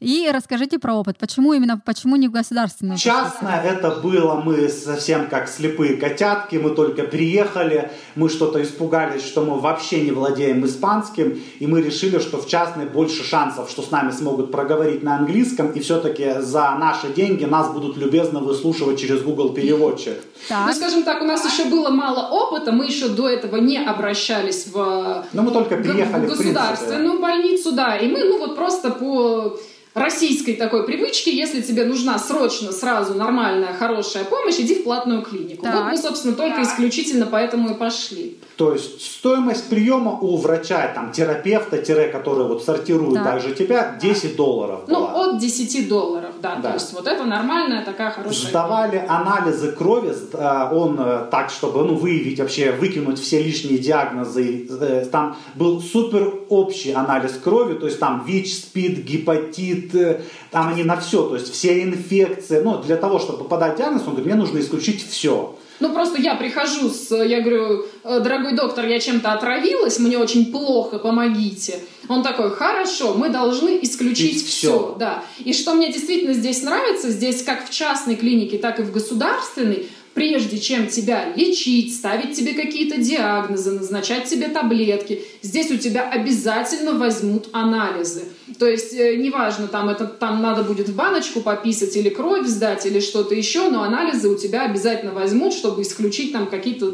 И расскажите про опыт. Почему именно, почему не в государственную? Частное это было мы совсем как слепые котятки, мы только приехали, мы что-то испугались, что мы вообще не владеем испанским, и мы решили, что в частной больше шансов, что с нами смогут проговорить на английском, и все-таки за наши деньги нас будут любезно выслушивать через Google переводчик. Ну, Так, скажем так, у нас еще было мало опыта, мы еще до этого не обращались в Но мы только приехали, в в принципе. государственную больницу, да, и мы, ну вот просто по российской такой привычки, если тебе нужна срочно, сразу нормальная, хорошая помощь, иди в платную клинику. Так. Вот мы, собственно, только исключительно поэтому и пошли. То есть стоимость приема у врача, там, терапевта, тире, который вот сортирует Так. также тебя, 10 долларов Ну, была. от 10 долларов, да. Да. То есть вот это нормальная такая хорошая Сдавали анализы крови, э, он э, так, чтобы ну, выявить вообще, выкинуть все лишние диагнозы. Э, Там был супер общий анализ крови, то есть там ВИЧ, СПИД, гепатит, там они на все, то есть все инфекции. Ну, для того, чтобы подать диагноз, он говорит, мне нужно исключить все. Ну, просто я прихожу с, я говорю, «Э, дорогой доктор, я чем-то отравилась, мне очень плохо, помогите. Он такой, хорошо, мы должны исключить все. всё. Да. И что мне действительно здесь нравится, здесь как в частной клинике, так и в государственной, прежде чем тебя лечить, ставить тебе какие-то диагнозы, назначать тебе таблетки, здесь у тебя обязательно возьмут анализы. То есть, э, неважно, там, это, там надо будет в баночку пописать или кровь сдать, или что-то еще, но анализы у тебя обязательно возьмут, чтобы исключить там какие-то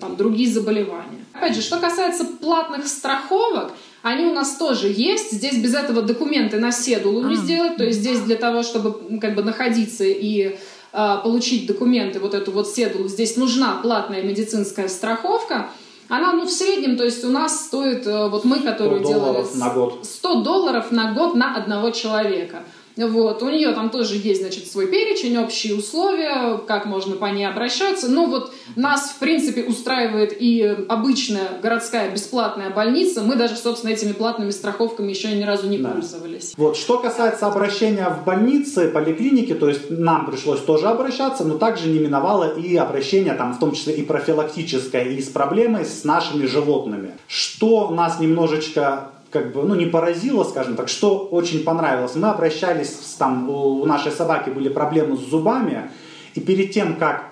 там, другие заболевания. Опять же, что касается платных страховок, они у нас тоже есть. Здесь без этого документы на седулу не А. сделать. То есть здесь для того, чтобы как бы находиться и а, получить документы, вот эту вот седулу, здесь нужна платная медицинская страховка. Она, ну, в среднем, то есть у нас стоит, э, вот мы, которые 100 делали... долларов на год. 100 долларов на год на одного человека. Вот. У нее там тоже есть, значит, свой перечень, общие условия, как можно по ней обращаться. Ну вот нас, в принципе, устраивает и обычная городская бесплатная больница. Мы даже, собственно, этими платными страховками еще ни разу не Да. пользовались. Вот. Что касается обращения в больницы, поликлинике, то есть нам пришлось тоже обращаться, но также не миновало и обращение, там, в том числе и профилактическое, и с проблемой с нашими животными. Что нас немножечко как бы, ну, не поразило, скажем так, что очень понравилось. Мы обращались, с- там, у нашей собаки были проблемы с зубами, и перед тем, как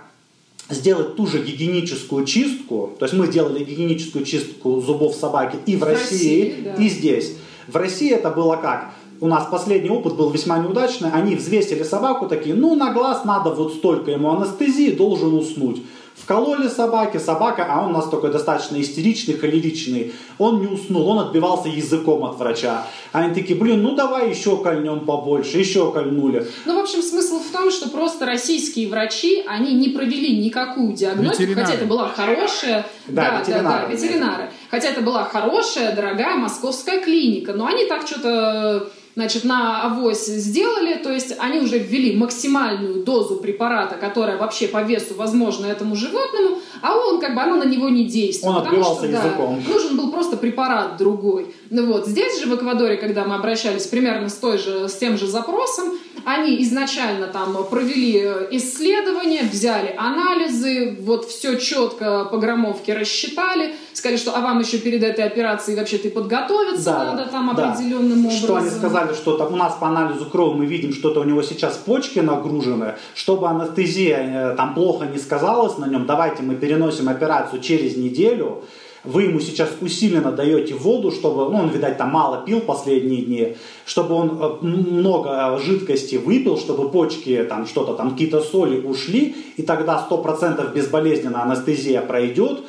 сделать ту же гигиеническую чистку, то есть мы делали гигиеническую чистку зубов собаки и в, В России, России, да. и здесь. В России это было как? У нас последний опыт был весьма неудачный. Они взвесили собаку, такие, ну, на глаз надо вот столько ему анестезии, должен уснуть. Вкололи собаке, собака, а он у нас такой достаточно истеричный, холеричный. Он не уснул, он отбивался языком от врача. Они такие, блин, ну давай еще кольнем побольше, еще кольнули. Ну, в общем, смысл в том, что просто российские врачи, они не провели никакую диагностику, Ветеринары. хотя это была хорошая... Да, ветеринары. да, ветеринары. Хотя это была хорошая, дорогая московская клиника, но они так что-то значит, на авось сделали, то есть они уже ввели максимальную дозу препарата, которая вообще по весу возможна этому животному, а он как бы, она на него не действует. Он потому отбивался что, да, нужен был просто препарат другой. Ну вот, здесь же в Эквадоре, когда мы обращались примерно с, той же, с тем же запросом, они изначально там провели э, исследования, взяли анализы, вот все четко по граммовке рассчитали, сказали, что а вам еще перед этой операцией вообще-то и подготовиться Да, надо там да. определенным образом. Что они сказали, что там у нас по анализу крови мы видим, что-то у него сейчас почки нагружены, чтобы анестезия э, там плохо не сказалась на нем, давайте мы переносим операцию через неделю, вы ему сейчас усиленно даете воду, чтобы, ну, он, видать, там мало пил последние дни, чтобы он э, много жидкости выпил, чтобы почки, там, что-то там, какие-то соли ушли, и тогда 100% безболезненно анестезия пройдет.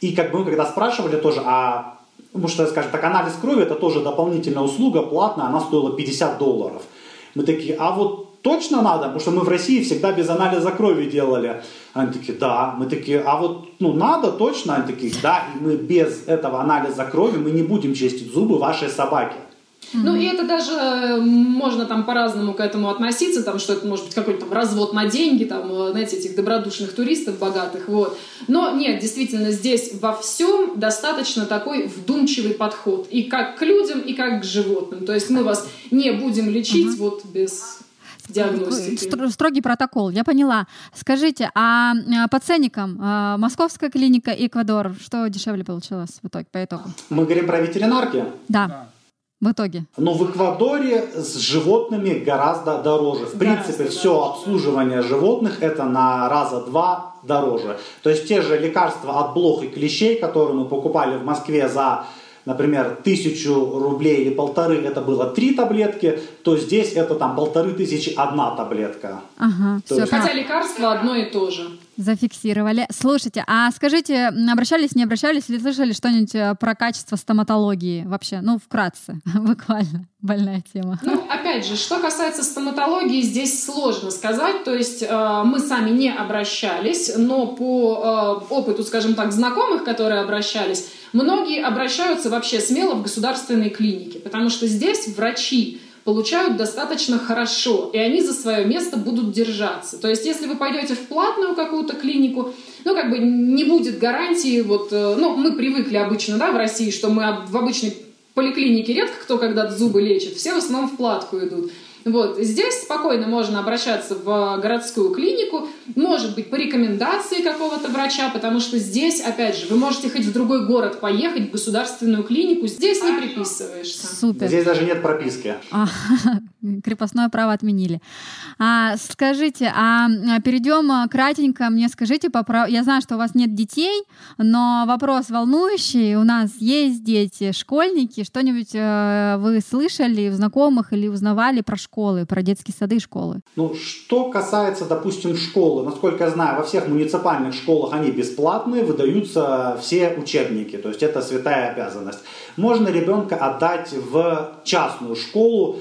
И как бы мы когда спрашивали тоже, а Потому что, скажем так, анализ крови это тоже дополнительная услуга, платная, она стоила 50 долларов. Мы такие, а вот точно надо? Потому что мы в России всегда без анализа крови делали. Они такие, да. Мы такие, а вот ну, надо точно? Они такие, да. И мы без этого анализа крови мы не будем чистить зубы вашей собаки. Ну и это даже э, можно там по-разному к этому относиться, там что это может быть какой-то там развод на деньги, там, э, знаете, этих добродушных туристов богатых, вот. Но нет, действительно, здесь во всем достаточно такой вдумчивый подход. И как к людям, и как к животным. То есть мы вас не будем лечить вот без диагностики. Стр- Строгий протокол, я поняла. Скажите, а э, по ценникам э, московская клиника и Эквадор, что дешевле получилось в итоге, по итогу? Мы говорим про ветеринарки. Да, в итоге. Но в Эквадоре с животными гораздо дороже. В принципе, все дороже, обслуживание животных это на раза два дороже. То есть те же лекарства от блох и клещей, которые мы покупали в Москве за, например, тысячу рублей или полторы, это было три таблетки, то здесь это там полторы тысячи одна таблетка. Ага, То все, есть- Хотя лекарство одно и то же. Зафиксировали. Слушайте, а скажите, обращались, не обращались или слышали что-нибудь э, про качество стоматологии вообще? Ну, вкратце, [LAUGHS] буквально. Больная тема. Ну, опять же, что касается стоматологии, здесь сложно сказать. То есть э, мы сами не обращались, но по э, опыту, скажем так, знакомых, которые обращались, многие обращаются вообще смело в государственные клиники, потому что здесь врачи получают достаточно хорошо, и они за свое место будут держаться. То есть, если вы пойдете в платную какую-то клинику, ну, как бы не будет гарантии, вот, э, ну, мы привыкли обычно, да, в России, что мы в обычной поликлинике редко кто когда-то зубы лечит, все в основном в платку идут. Вот. Здесь спокойно можно обращаться в городскую клинику, может быть, по рекомендации какого-то врача, потому что здесь, опять же, вы можете хоть в другой город поехать, в государственную клинику, здесь не приписываешься. Супер. Здесь даже нет прописки. А, крепостное право отменили. А, скажите, а, а перейдем а, кратенько, мне скажите, поправ... я знаю, что у вас нет детей, но вопрос волнующий, у нас есть дети, школьники, что-нибудь э, вы слышали у знакомых или узнавали про школы, про детские сады и школы? Ну, что касается, допустим, школы, насколько я знаю, во всех муниципальных школах они бесплатные, выдаются все учебники, то есть это святая обязанность. Можно ребенка отдать в частную школу,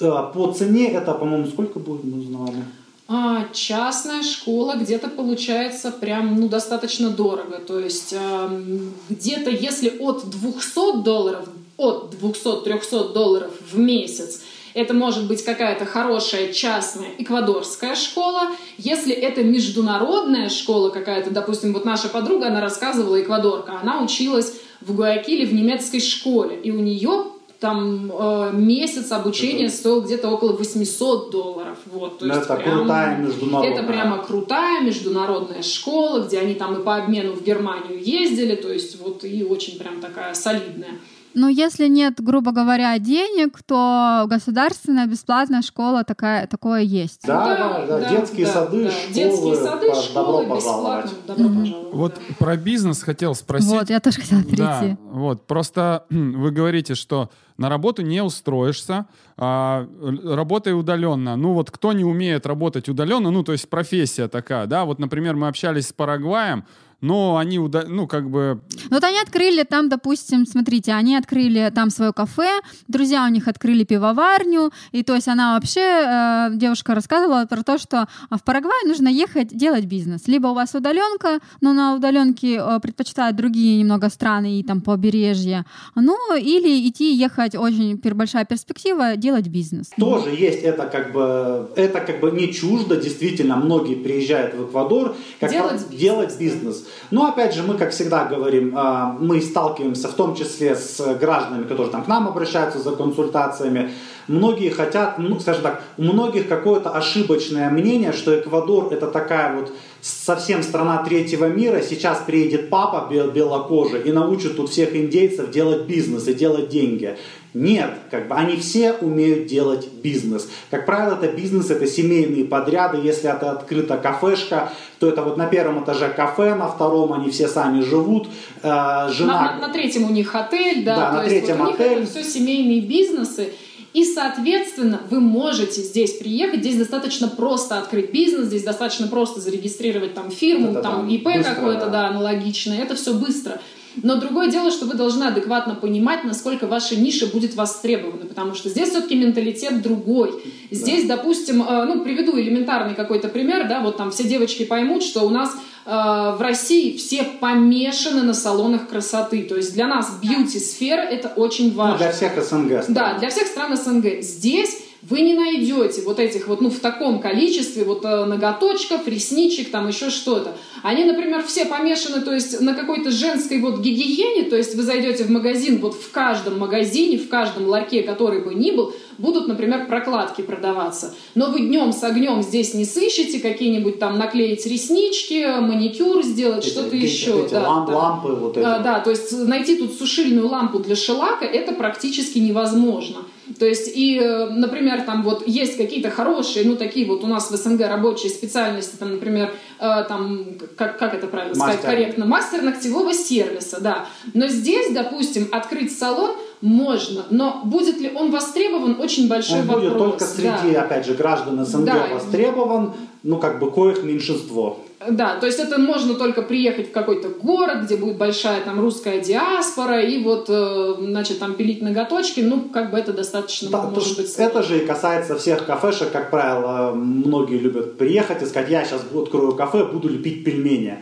э, по цене это, по-моему, сколько будет, мы? А, частная школа где-то получается прям ну, достаточно дорого. То есть э, где-то если от 200 долларов, от 200-300 долларов в месяц это может быть какая-то хорошая частная эквадорская школа. Если это международная школа какая-то, допустим, вот наша подруга, она рассказывала, эквадорка, она училась в Гуякиле в немецкой школе, и у нее там э, месяц обучения стоил где-то около 800 долларов. Вот, то Но есть это прям, крутая международная. Это прямо крутая международная школа, где они там и по обмену в Германию ездили, то есть вот и очень прям такая солидная. Ну, если нет, грубо говоря, денег, то государственная бесплатная школа такая, такое есть. Да, да, да, да детские да, сады, да. школы. Детские сады, школы добро бесплатно. Добро mm-hmm. пожаловать. Вот про бизнес хотел спросить. Вот, я тоже хотела перейти. Да, вот, просто [CLEARS THROAT] вы говорите, что на работу не устроишься, а, работай удаленно. Ну вот кто не умеет работать удаленно, ну то есть профессия такая, да, вот, например, мы общались с Парагваем, но они, ну, как бы... Ну, вот они открыли там, допустим, смотрите, они открыли там свое кафе, друзья у них открыли пивоварню, и то есть она вообще, э, девушка рассказывала про то, что в Парагвай нужно ехать делать бизнес. Либо у вас удаленка, но на удаленке э, предпочитают другие немного страны и там побережье, ну, или идти ехать, очень большая перспектива, делать бизнес. Тоже есть это как бы, это как бы не чуждо, действительно, многие приезжают в Эквадор, как делать, бизнес. делать бизнес. Но опять же, мы, как всегда говорим, а, мы сталкиваемся в том числе с гражданами, которые там к нам обращаются за консультациями. Многие хотят, ну, скажем так, у многих какое-то ошибочное мнение, что Эквадор это такая вот совсем страна третьего мира, сейчас приедет папа белокожий и научит тут всех индейцев делать бизнес и делать деньги. Нет, как бы они все умеют делать бизнес. Как правило, это бизнес, это семейные подряды. Если это открыта кафешка, то это вот на первом этаже кафе, на втором они все сами живут. Э, жена... на, на, на третьем у них отель, да, да то на есть третьем вот у них это все семейные бизнесы. И, соответственно, вы можете здесь приехать, здесь достаточно просто открыть бизнес, здесь достаточно просто зарегистрировать там фирму, это, там ИП какое-то, да. да, аналогичное, это все быстро. Но другое дело, что вы должны адекватно понимать, насколько ваша ниша будет востребована, потому что здесь все-таки менталитет другой. Здесь, да. допустим, э, ну, приведу элементарный какой-то пример, да, вот там все девочки поймут, что у нас э, в России все помешаны на салонах красоты. То есть для нас бьюти-сфера это очень важно. Ну, для всех СНГ. Стран. Да, для всех стран СНГ. Здесь вы не найдете вот этих вот, ну, в таком количестве вот э, ноготочков, ресничек, там еще что-то. Они, например, все помешаны, то есть на какой-то женской вот гигиене, то есть вы зайдете в магазин, вот в каждом магазине, в каждом ларьке, который бы ни был, будут, например, прокладки продаваться. Но вы днем с огнем здесь не сыщете, какие-нибудь там наклеить реснички, маникюр сделать, что-то еще. Эти да, ламп, да. лампы вот эти. А, да, то есть найти тут сушильную лампу для шелака, это практически невозможно. То есть, и, э, например, там вот есть какие-то хорошие, ну, такие вот у нас в СНГ рабочие специальности, там, например, э, там, как, как это правильно мастер. сказать корректно, мастер ногтевого сервиса, да. Но здесь, допустим, открыть салон можно, но будет ли он востребован, очень большой он вопрос. будет только среди, да. опять же, граждан СНГ да. востребован, ну, как бы, коих меньшинство. Да, то есть это можно только приехать в какой-то город, где будет большая там русская диаспора, и вот, э, значит, там пилить ноготочки, ну, как бы это достаточно, да, может быть, Это же и касается всех кафешек, как правило, многие любят приехать и сказать, я сейчас открою кафе, буду лепить пельмени.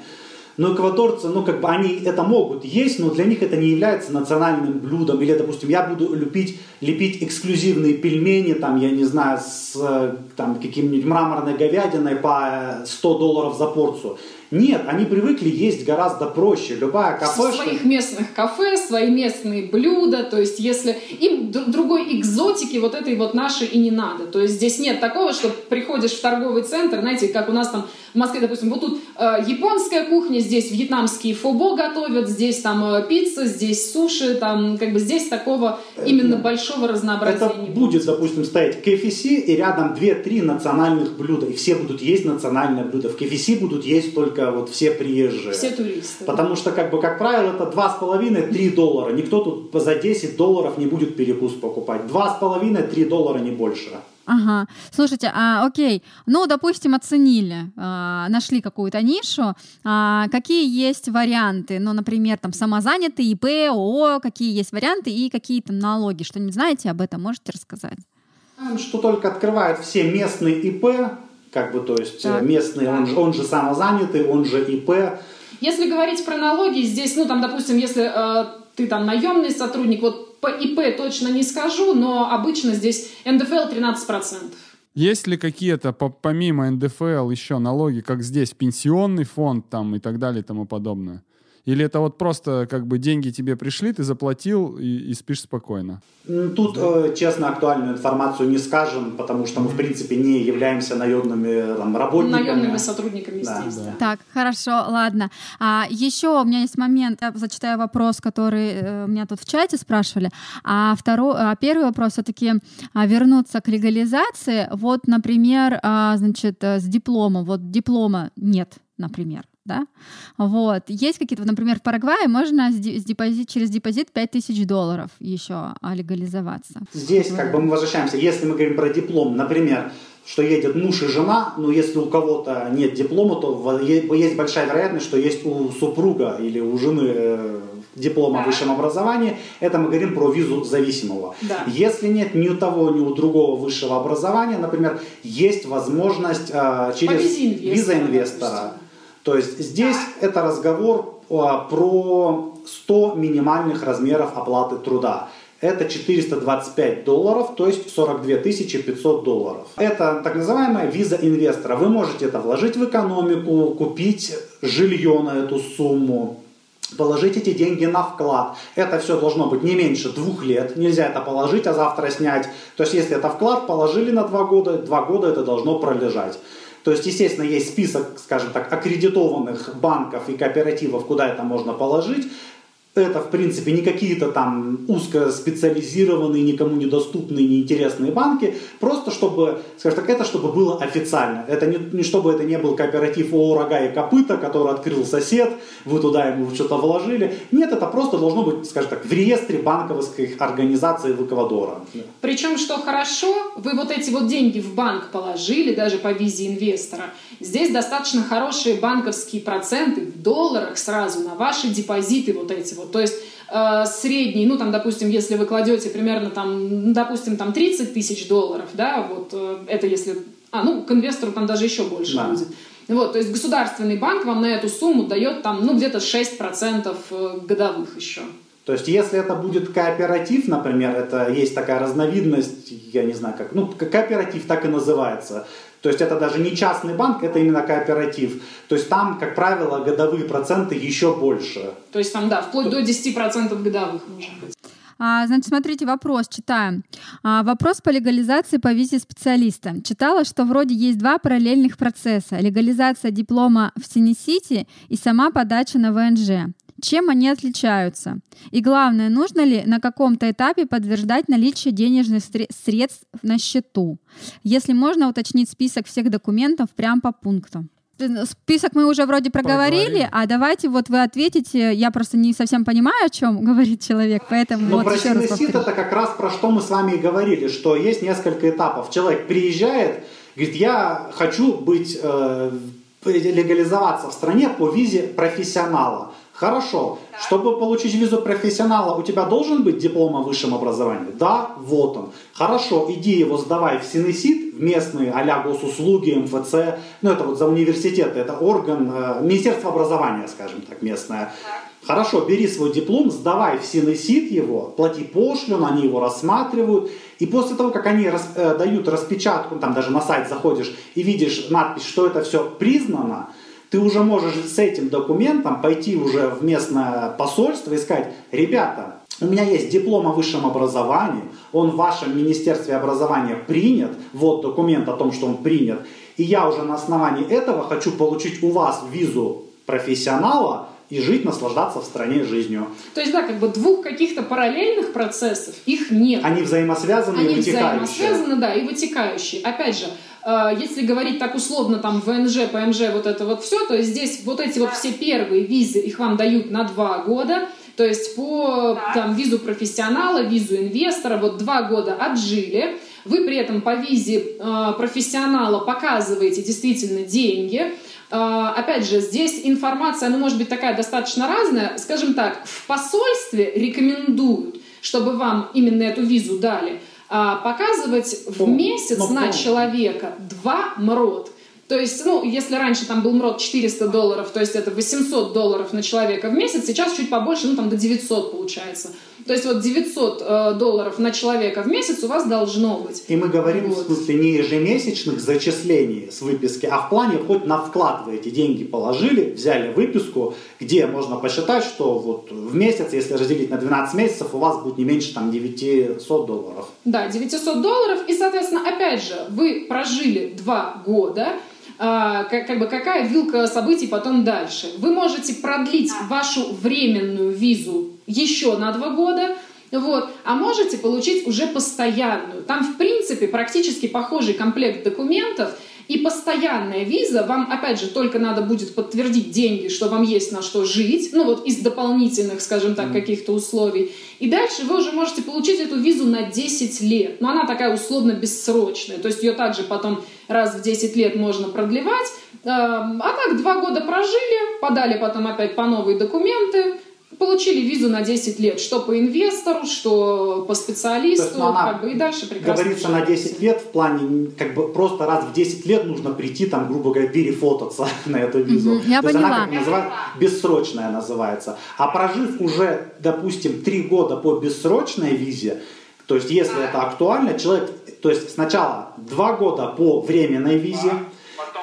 Но эквадорцы, ну, как бы они это могут есть, но для них это не является национальным блюдом. Или, допустим, я буду лепить, лепить эксклюзивные пельмени, там, я не знаю, с там, каким-нибудь мраморной говядиной по 100 долларов за порцию. Нет, они привыкли есть гораздо проще. Любая кафешка... В своих местных кафе, свои местные блюда. То есть, если им другой экзотики вот этой вот нашей и не надо. То есть, здесь нет такого, что приходишь в торговый центр, знаете, как у нас там в Москве, допустим, вот тут э, японская кухня, здесь вьетнамские фобо готовят, здесь там э, пицца, здесь суши, там как бы здесь такого именно большого разнообразия Это будет, допустим, стоять KFC и рядом 2-3 национальных блюда, и все будут есть национальное блюдо. В KFC будут есть только вот все приезжие. Все туристы. Потому что, как бы, как правило, это 2,5-3 доллара. Никто тут за 10 долларов не будет перекус покупать. 2,5-3 доллара, не больше. Ага. Слушайте, а, окей, ну, допустим, оценили, а, нашли какую-то нишу, а, какие есть варианты, ну, например, там, самозанятый, ИП, ООО, какие есть варианты и какие то налоги, что-нибудь знаете об этом, можете рассказать? Что только открывают все местные ИП, как бы, то есть Так. местные, он же, он же самозанятый, он же ИП, Если говорить про налоги, здесь, ну, там, допустим, если э, ты там наемный сотрудник, вот по ИП точно не скажу, но обычно здесь НДФЛ 13%. Есть ли какие-то по- помимо НДФЛ еще налоги, как здесь пенсионный фонд там и так далее и тому подобное? Или это вот просто как бы деньги тебе пришли, ты заплатил и, и спишь спокойно? Тут, э, честно, актуальную информацию не скажем, потому что мы, в принципе, не являемся наемными там, работниками. Наемными сотрудниками Да, здесь, да. да. Так, хорошо, ладно. А, еще у меня есть момент, я зачитаю вопрос, который э, меня тут в чате спрашивали. А, второй, а первый вопрос все-таки вернуться к легализации. Вот, например, а, значит, э, с дипломом. Вот диплома нет, например. Да? Вот. Есть какие-то, например, в Парагвае можно с депозит, через депозит 5000 долларов еще а, легализоваться. Здесь как бы мы возвращаемся, если мы говорим про диплом, например, что едет муж и жена, но если у кого-то нет диплома, то есть большая вероятность, что есть у супруга или у жены э, диплома о высшем образовании. Это мы говорим про визу зависимого. Да. Если нет ни у того, ни у другого высшего образования, например, есть возможность э, через виза инвестора. То есть здесь это разговор а, про 100 минимальных размеров оплаты труда. Это 425 долларов, то есть 42 500 долларов. Это так называемая виза инвестора. Вы можете это вложить в экономику, купить жилье на эту сумму, положить эти деньги на вклад. Это все должно быть не меньше двух лет. Нельзя это положить, а завтра снять. То есть, если это вклад, положили на два года, два года это должно пролежать. То есть, естественно, есть список, скажем так, аккредитованных банков и кооперативов, куда это можно положить. Это, в принципе, не какие-то там узкоспециализированные, никому недоступные, неинтересные банки. Просто чтобы, скажем так, это чтобы было официально. Это не, не чтобы это не был кооператив ООО «Рога и копыта», который открыл сосед, вы туда ему что-то вложили. Нет, это просто должно быть, скажем так, в реестре банковских организаций в Эквадора. Причем, что хорошо, вы вот эти вот деньги в банк положили, даже по визе инвестора. Здесь достаточно хорошие банковские проценты в долларах сразу на ваши депозиты вот эти вот. То есть э, средний, ну там, допустим, если вы кладете примерно там, ну, допустим, там 30 тысяч долларов, да, вот э, это если... А, ну, к инвестору там даже еще больше Да. будет. Вот, то есть государственный банк вам на эту сумму дает там, ну, где-то 6% э, годовых еще. То есть, если это будет кооператив, например, это есть такая разновидность, я не знаю как, ну, ко- кооператив так и называется. То есть, это даже не частный банк, это именно кооператив. То есть, там, как правило, годовые проценты еще больше. То есть там, да, вплоть до 10% годовых может быть. А, значит, смотрите, вопрос, читаем. А, вопрос по легализации по визе специалиста. Читала, что вроде есть два параллельных процесса. Легализация диплома в Сине-Сити и сама подача на ВНЖ. Чем они отличаются? И главное, нужно ли на каком-то этапе подтверждать наличие денежных сре- средств на счету? Если можно уточнить список всех документов прямо по пунктам. Список мы уже вроде проговорили, Проговорили. а давайте вот вы ответите. Я просто не совсем понимаю, о чем говорит человек, поэтому Но вот про еще раз синесит повторю. это как раз про что мы с вами и говорили, что есть несколько этапов. Человек приезжает, говорит, я хочу быть э, легализоваться в стране по визе профессионала. Хорошо. Чтобы получить визу профессионала, у тебя должен быть диплом о высшем образовании? Да, вот он. Хорошо, иди его сдавай в Синесит, в местные а-ля госуслуги, МФЦ. Ну, это вот за университеты, это орган, э, Министерство образования, скажем так, местное. Хорошо, бери свой диплом, сдавай в Синесит его, плати пошлину, они его рассматривают. И после того, как они рас, э, дают распечатку, там даже на сайт заходишь и видишь надпись, что это все признано, ты уже можешь с этим документом пойти уже в местное посольство и сказать, ребята, у меня есть диплом о высшем образовании, он в вашем Министерстве образования принят, вот документ о том, что он принят, и я уже на основании этого хочу получить у вас визу профессионала, и жить, наслаждаться в стране жизнью. То есть, да, как бы двух каких-то параллельных процессов, их нет. Они взаимосвязаны Они и вытекающие. взаимосвязаны, да, и вытекающие. Опять же, если говорить так условно, там, ВНЖ, ПМЖ, вот это вот все, то есть здесь вот эти вот все первые визы, их вам дают на два года, то есть по там, визу профессионала, визу инвестора, вот два года отжили, вы при этом по визе э, профессионала показываете действительно деньги, а, опять же, здесь информация, она может быть такая достаточно разная. Скажем так, в посольстве рекомендуют, чтобы вам именно эту визу дали, показывать в месяц ну, на человека два МРОД. То есть, ну, если раньше там был МРОД 400 долларов, то есть это 800 долларов на человека в месяц, сейчас чуть побольше, ну, там до 900 получается. То есть вот 900 э, долларов на человека в месяц у вас должно быть. И мы говорим вот. в смысле не ежемесячных зачислений с выписки, а в плане хоть на вклад вы эти деньги положили, взяли выписку, где можно посчитать, что вот в месяц, если разделить на 12 месяцев, у вас будет не меньше там 900 долларов. Да, 900 долларов. И, соответственно, опять же, вы прожили два года, как, как бы какая вилка событий потом дальше. Вы можете продлить вашу временную визу еще на два года, вот. А можете получить уже постоянную. Там, в принципе, практически похожий комплект документов, и постоянная виза, вам, опять же, только надо будет подтвердить деньги, что вам есть на что жить, ну вот из дополнительных, скажем так, каких-то условий. И дальше вы уже можете получить эту визу на 10 лет. Но она такая условно бессрочная, то есть ее также потом раз в 10 лет можно продлевать. А так два года прожили, подали потом опять по новые документы, получили визу на 10 лет, что по инвестору, что по специалисту, ну, как бы, и дальше прекрасно. Говорится на 10 лет в плане, как бы просто раз в 10 лет нужно прийти, там, грубо говоря, перефотаться [LAUGHS] на эту визу. Угу, я То поняла. есть она, как называют, бессрочная называется. А прожив уже, допустим, 3 года по бессрочной визе, то есть если это актуально, человек, то есть сначала 2 года по временной визе,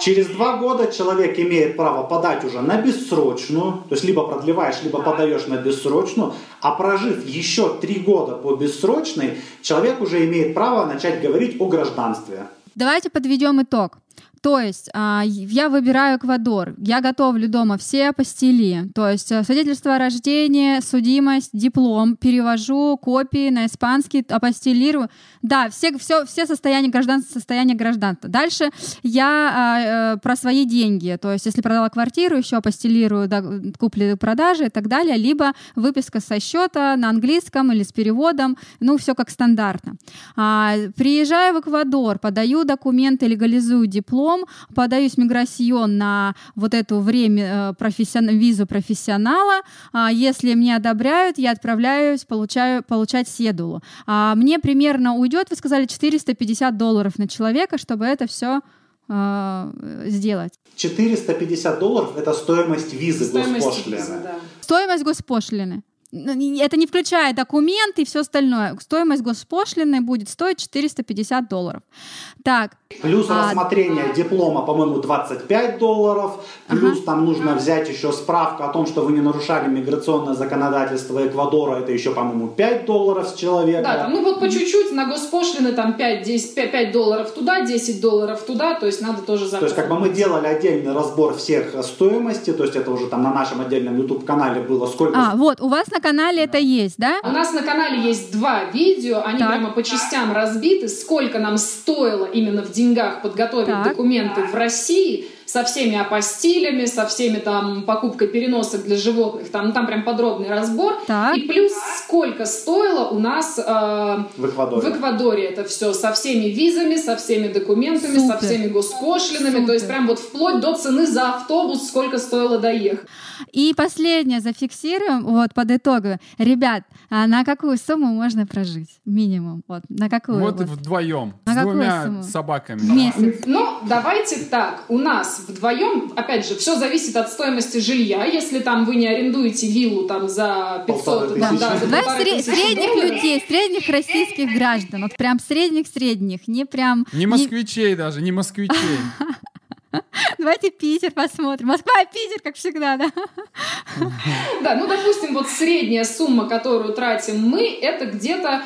Через два года человек имеет право подать уже на бессрочную, то есть либо продлеваешь, либо подаешь на бессрочную, а прожив еще три года по бессрочной, человек уже имеет право начать говорить о гражданстве. Давайте подведем итог. То есть а, я выбираю Эквадор, я готовлю дома все апостили, то есть э, свидетельство о рождении, судимость, диплом, перевожу копии на испанский, апостилирую. Да, все, все, все состояния гражданства, состояние гражданства. Дальше я а, э, про свои деньги, то есть если продала квартиру, еще апостилирую да, купли-продажи и так далее, либо выписка со счета на английском или с переводом, ну все как стандартно. А, приезжаю в Эквадор, подаю документы, легализую диплом, подаюсь в миграцион на вот эту время э, профессион... визу профессионала. А, если мне одобряют, я отправляюсь, получаю, получать седулу. А, мне примерно уйдет, вы сказали, 450 долларов на человека, чтобы это все э, сделать. 450 долларов – это стоимость визы стоимость госпошлины. Визы, да. Стоимость госпошлины. Это не включая документы и все остальное. Стоимость госпошлины будет стоить 450 долларов. Так. Плюс а... рассмотрение диплома, по-моему, 25 долларов. Плюс ага. там нужно взять еще справку о том, что вы не нарушали миграционное законодательство Эквадора. Это еще, по-моему, 5 долларов с человека. Да, там, ну вот по чуть-чуть на госпошлины там 5, 10, 5, 5 долларов туда, 10 долларов туда. То есть надо тоже заказать. То есть как бы мы делали отдельный разбор всех стоимостей. То есть это уже там на нашем отдельном YouTube-канале было сколько... А, вот, у вас на канале это есть, да? У нас на канале есть два видео, они так. прямо по частям разбиты, сколько нам стоило именно в деньгах подготовить так. документы в России, со всеми апостилями, со всеми там покупкой переносок для животных, там, ну, там прям подробный разбор. Так. И плюс сколько стоило у нас э, В Эквадоре. в Эквадоре это все со всеми визами, со всеми документами, Супер. со всеми госкошлинами, Супер. то есть прям вот вплоть до цены за автобус, сколько стоило доехать. И последнее зафиксируем, вот, под итоги. Ребят, а на какую сумму можно прожить? Минимум. Вот, на какую? Вот вот? вдвоем. На С какую двумя сумму? собаками. В месяц. Ну, давайте так. У нас вдвоем, опять же, все зависит от стоимости жилья. Если там вы не арендуете виллу там за 500, Полторы там, тысячи. да, за полторы сре- тысячи средних долларов. людей, средних российских граждан. Вот прям средних-средних, не прям... Не москвичей даже, не москвичей. [LAUGHS] Давайте Питер посмотрим. Москва и Питер, как всегда, да? Да, ну, допустим, вот средняя сумма, которую тратим мы, это где-то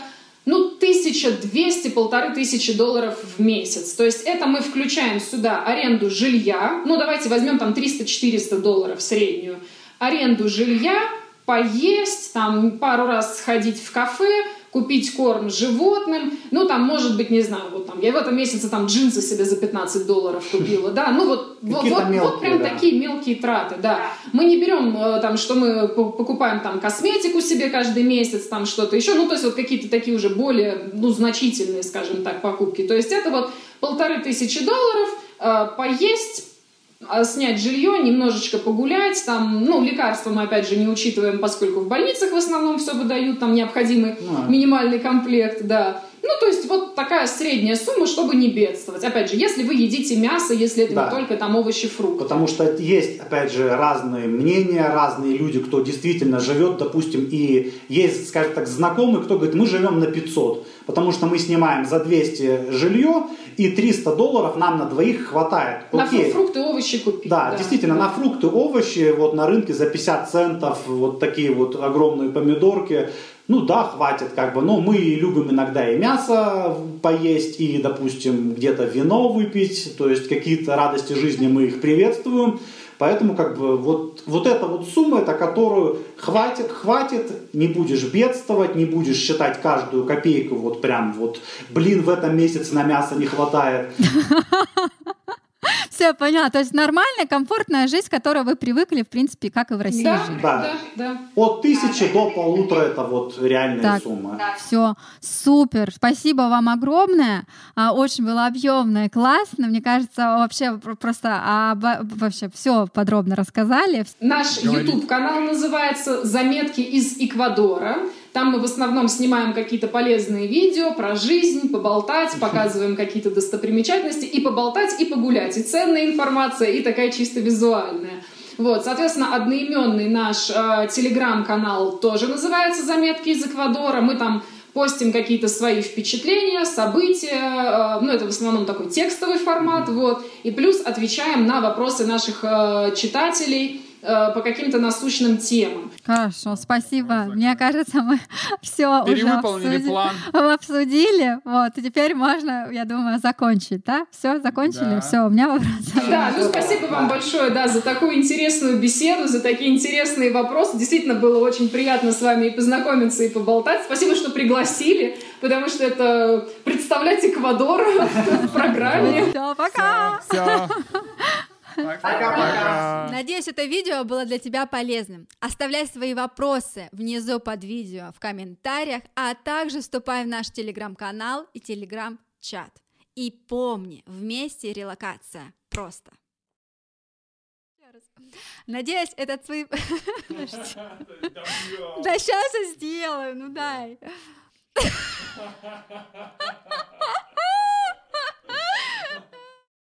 ну, 1200, полторы тысячи долларов в месяц. То есть это мы включаем сюда аренду жилья. Ну, давайте возьмем там 300-400 долларов среднюю. Аренду жилья, поесть, там пару раз сходить в кафе, купить корм животным. Ну, там, может быть, не знаю, вот там, я в этом месяце там джинсы себе за 15 долларов купила, да. Ну, вот, вот, Какие-то вот, мелкие, прям да. такие мелкие траты, да. Мы не берем э, там, что мы по- покупаем там косметику себе каждый месяц, там что-то еще, ну, то есть вот какие-то такие уже более, ну, значительные, скажем так, покупки. То есть это вот полторы тысячи долларов, э, поесть, снять жилье, немножечко погулять, там, ну, лекарства мы, опять же, не учитываем, поскольку в больницах в основном все выдают, там необходимый Ну, минимальный комплект, да. Ну, то есть вот такая средняя сумма, чтобы не бедствовать. Опять же, если вы едите мясо, если это Да. не только там овощи, фрукты. Потому что есть, опять же, разные мнения, разные люди, кто действительно живет, допустим, и есть, скажем так, знакомый, кто говорит, мы живем на 500, потому что мы снимаем за 200 жилье, и 300 долларов нам на двоих хватает. На Окей. фру- фрукты, овощи купить. Да, действительно, на фрукты, овощи вот на рынке за 50 центов вот такие вот огромные помидорки. Ну да, хватит как бы. Но мы любим иногда и мясо поесть, и, допустим, где-то вино выпить. То есть какие-то радости жизни мы их приветствуем. Поэтому как бы вот, вот эта вот сумма, это которую хватит, хватит, не будешь бедствовать, не будешь считать каждую копейку, вот прям вот, блин, в этом месяце на мясо не хватает. [LAUGHS] Все, поняла. То есть нормальная, комфортная жизнь, к которой вы привыкли, в принципе, как и в России Да, жить. да, Да. да, От тысячи до полутора это вот реальная Так. сумма. Все, супер. Спасибо вам огромное. А, Очень было объемно и классно. Мне кажется, вообще пр- просто обо- вообще все подробно рассказали. Наш Говори. YouTube-канал называется «Заметки из Эквадора». Там мы в основном снимаем какие-то полезные видео про жизнь, поболтать, показываем какие-то достопримечательности, и поболтать, и погулять. И ценная информация, и такая чисто визуальная. Вот, соответственно, одноименный наш э, телеграм-канал тоже называется «Заметки из Эквадора». Мы там постим какие-то свои впечатления, события, э, ну, это в основном такой текстовый формат, вот, и плюс отвечаем на вопросы наших э, читателей по каким-то насущным темам. Хорошо, спасибо. Мне кажется, мы [LAUGHS] все уже обсудили. план. [LAUGHS] обсудили. Вот, и теперь можно, я думаю, закончить, да? Все, закончили? Да. Все, у меня вопросов. Да, ну спасибо вам большое, да, за такую интересную беседу, за такие интересные вопросы. Действительно было очень приятно с вами и познакомиться, и поболтать. Спасибо, что пригласили, потому что это представлять Эквадор [LAUGHS] в программе. Все, пока! Все. Пока-пока. Надеюсь, это видео было для тебя полезным. Оставляй свои вопросы внизу под видео в комментариях, а также вступай в наш телеграм-канал и телеграм-чат. И помни, вместе релокация просто. Надеюсь, этот свой... [LAUGHS] Да сейчас я сделаю, ну дай. [LAUGHS]